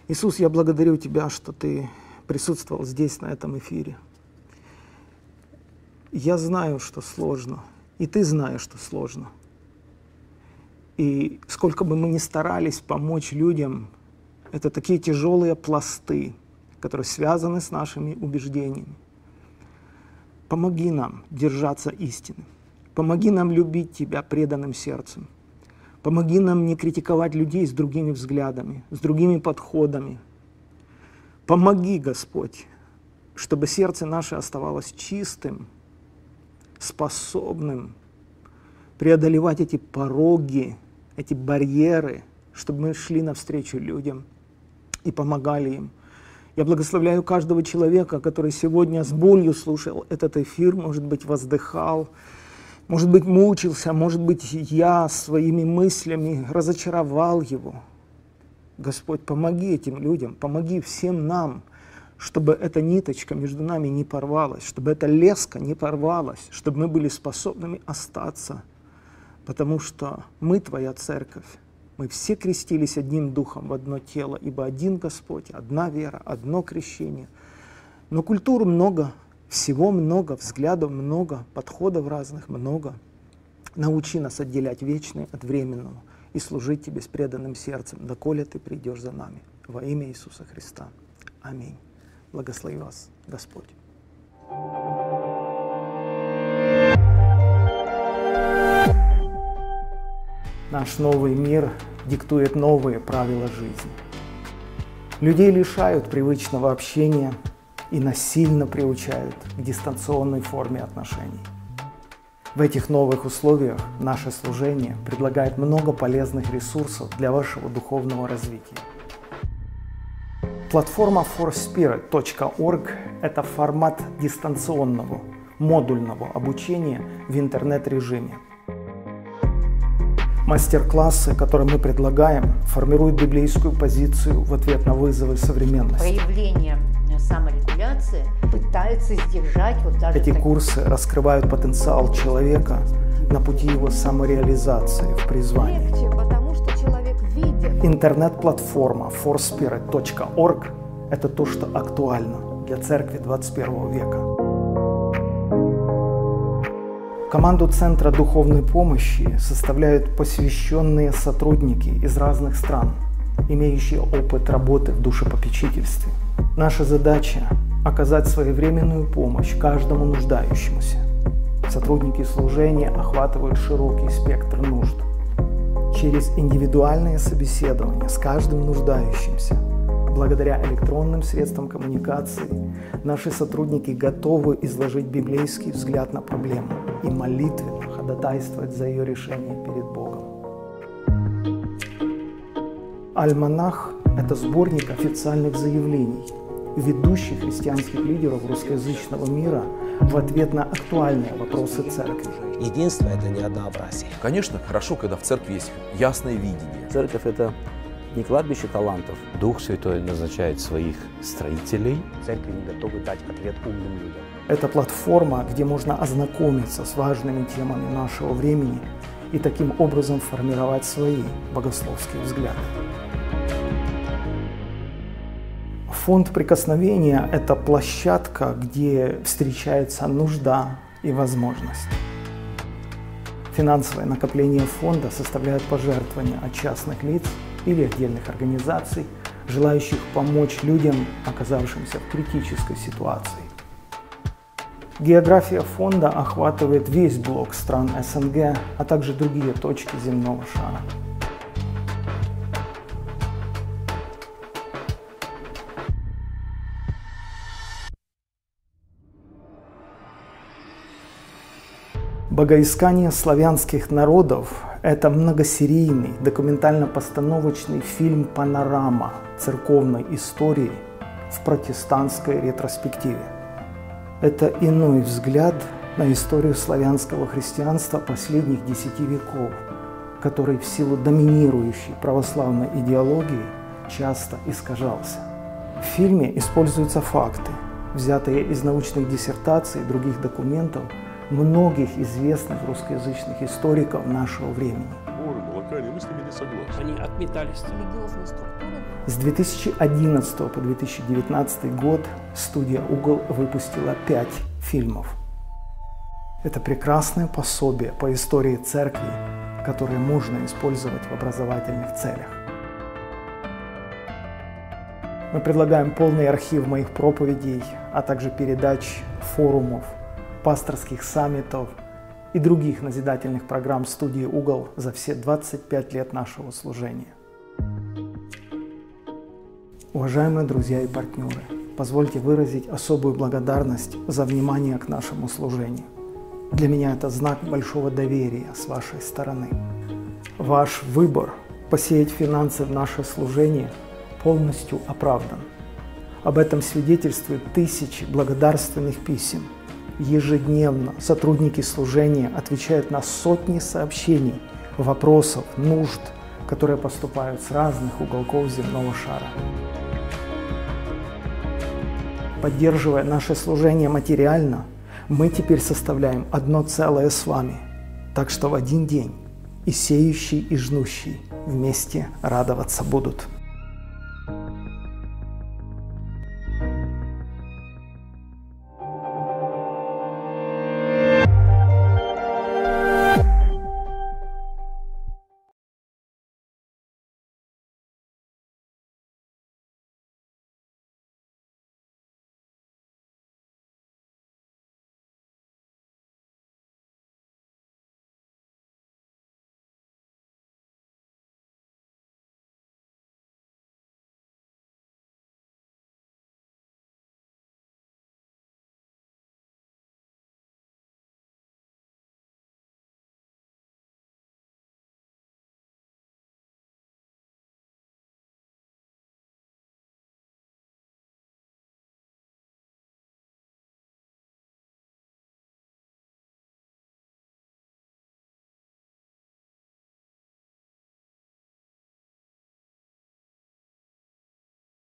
Иисус, я благодарю Тебя, что Ты присутствовал здесь, на этом эфире. Я знаю, что сложно, и Ты знаешь, что сложно. И сколько бы мы ни старались помочь людям, это такие тяжелые пласты, которые связаны с нашими убеждениями. Помоги нам держаться истины. Помоги нам любить Тебя преданным сердцем – Помоги нам не критиковать людей с другими взглядами, с другими подходами. Помоги, Господь, чтобы сердце наше оставалось чистым, способным преодолевать эти пороги, эти барьеры, чтобы мы шли навстречу людям и помогали им. Я благословляю каждого человека, который сегодня с болью слушал этот эфир, может быть, воздыхал, может быть, мучился, может быть, я своими мыслями разочаровал его. Господь, помоги этим людям, помоги всем нам, чтобы эта ниточка между нами не порвалась, чтобы эта леска не порвалась, чтобы мы были способными остаться, потому что мы Твоя церковь. Мы все крестились одним духом в одно тело, ибо один Господь, одна вера, одно крещение. Но культур много, всего много, взглядов много, подходов разных много. Научи нас отделять вечное от временного и служить Тебе с преданным сердцем, доколе Ты придешь за нами. Во имя Иисуса Христа. Аминь. Благослови вас, Господь. Наш новый мир диктует новые правила жизни. Людей лишают привычного общения – и насильно приучают к дистанционной форме отношений. В этих новых условиях наше служение предлагает много полезных ресурсов для вашего духовного развития. Платформа forspirit.org – это формат дистанционного, модульного обучения в интернет-режиме. Мастер-классы, которые мы предлагаем, формируют библейскую позицию в ответ на вызовы современности. Проявление саморегуляции пытается сдержать вот даже... Эти так- курсы раскрывают потенциал человека на пути его самореализации в призвании. Легче, потому что человек видит. Интернет-платформа forspirit.org – это то, что актуально для церкви 21 века. Команду Центра духовной помощи составляют посвященные сотрудники из разных стран, имеющие опыт работы в душепопечительстве. Наша задача – оказать своевременную помощь каждому нуждающемуся. Сотрудники служения охватывают широкий спектр нужд. Через индивидуальные собеседования с каждым нуждающимся Благодаря электронным средствам коммуникации наши сотрудники готовы изложить библейский взгляд на проблему и молитвенно ходатайствовать за ее решение перед Богом. Альманах – это сборник официальных заявлений ведущих христианских лидеров русскоязычного мира в ответ на актуальные вопросы церкви. Единство – это не однообразие. Конечно, хорошо, когда в церкви есть ясное видение. Церковь – это не кладбище талантов. Дух Святой назначает своих строителей. Церкви не готовы дать ответ умным людям. Это платформа, где можно ознакомиться с важными темами нашего времени и таким образом формировать свои богословские взгляды. Фонд прикосновения – это площадка, где встречается нужда и возможность. Финансовое накопление фонда составляют пожертвования от частных лиц или отдельных организаций, желающих помочь людям, оказавшимся в критической ситуации. География фонда охватывает весь блок стран СНГ, а также другие точки земного шара. Богоискание славянских народов – это многосерийный документально-постановочный фильм «Панорама» церковной истории в протестантской ретроспективе. Это иной взгляд на историю славянского христианства последних десяти веков, который в силу доминирующей православной идеологии часто искажался. В фильме используются факты, взятые из научных диссертаций и других документов многих известных русскоязычных историков нашего времени. Балакане, мы с ними не согласны. Они отметались. Религиозные структуры С 2011 по 2019 год студия «Угол» выпустила пять фильмов. Это прекрасное пособие по истории церкви, которое можно использовать в образовательных целях. Мы предлагаем полный архив моих проповедей, а также передач, форумов, пасторских саммитов и других назидательных программ студии «Угол» за все 25 лет нашего служения. Уважаемые друзья и партнеры, позвольте выразить особую благодарность за внимание к нашему служению. Для меня это знак большого доверия с вашей стороны. Ваш выбор посеять финансы в наше служение полностью оправдан. Об этом свидетельствуют тысячи благодарственных писем. Ежедневно сотрудники служения отвечают на сотни сообщений, вопросов, нужд, которые поступают с разных уголков земного шара. Поддерживая наше служение материально, мы теперь составляем одно целое с вами. Так что в один день и сеющий, и жнущий вместе радоваться будут.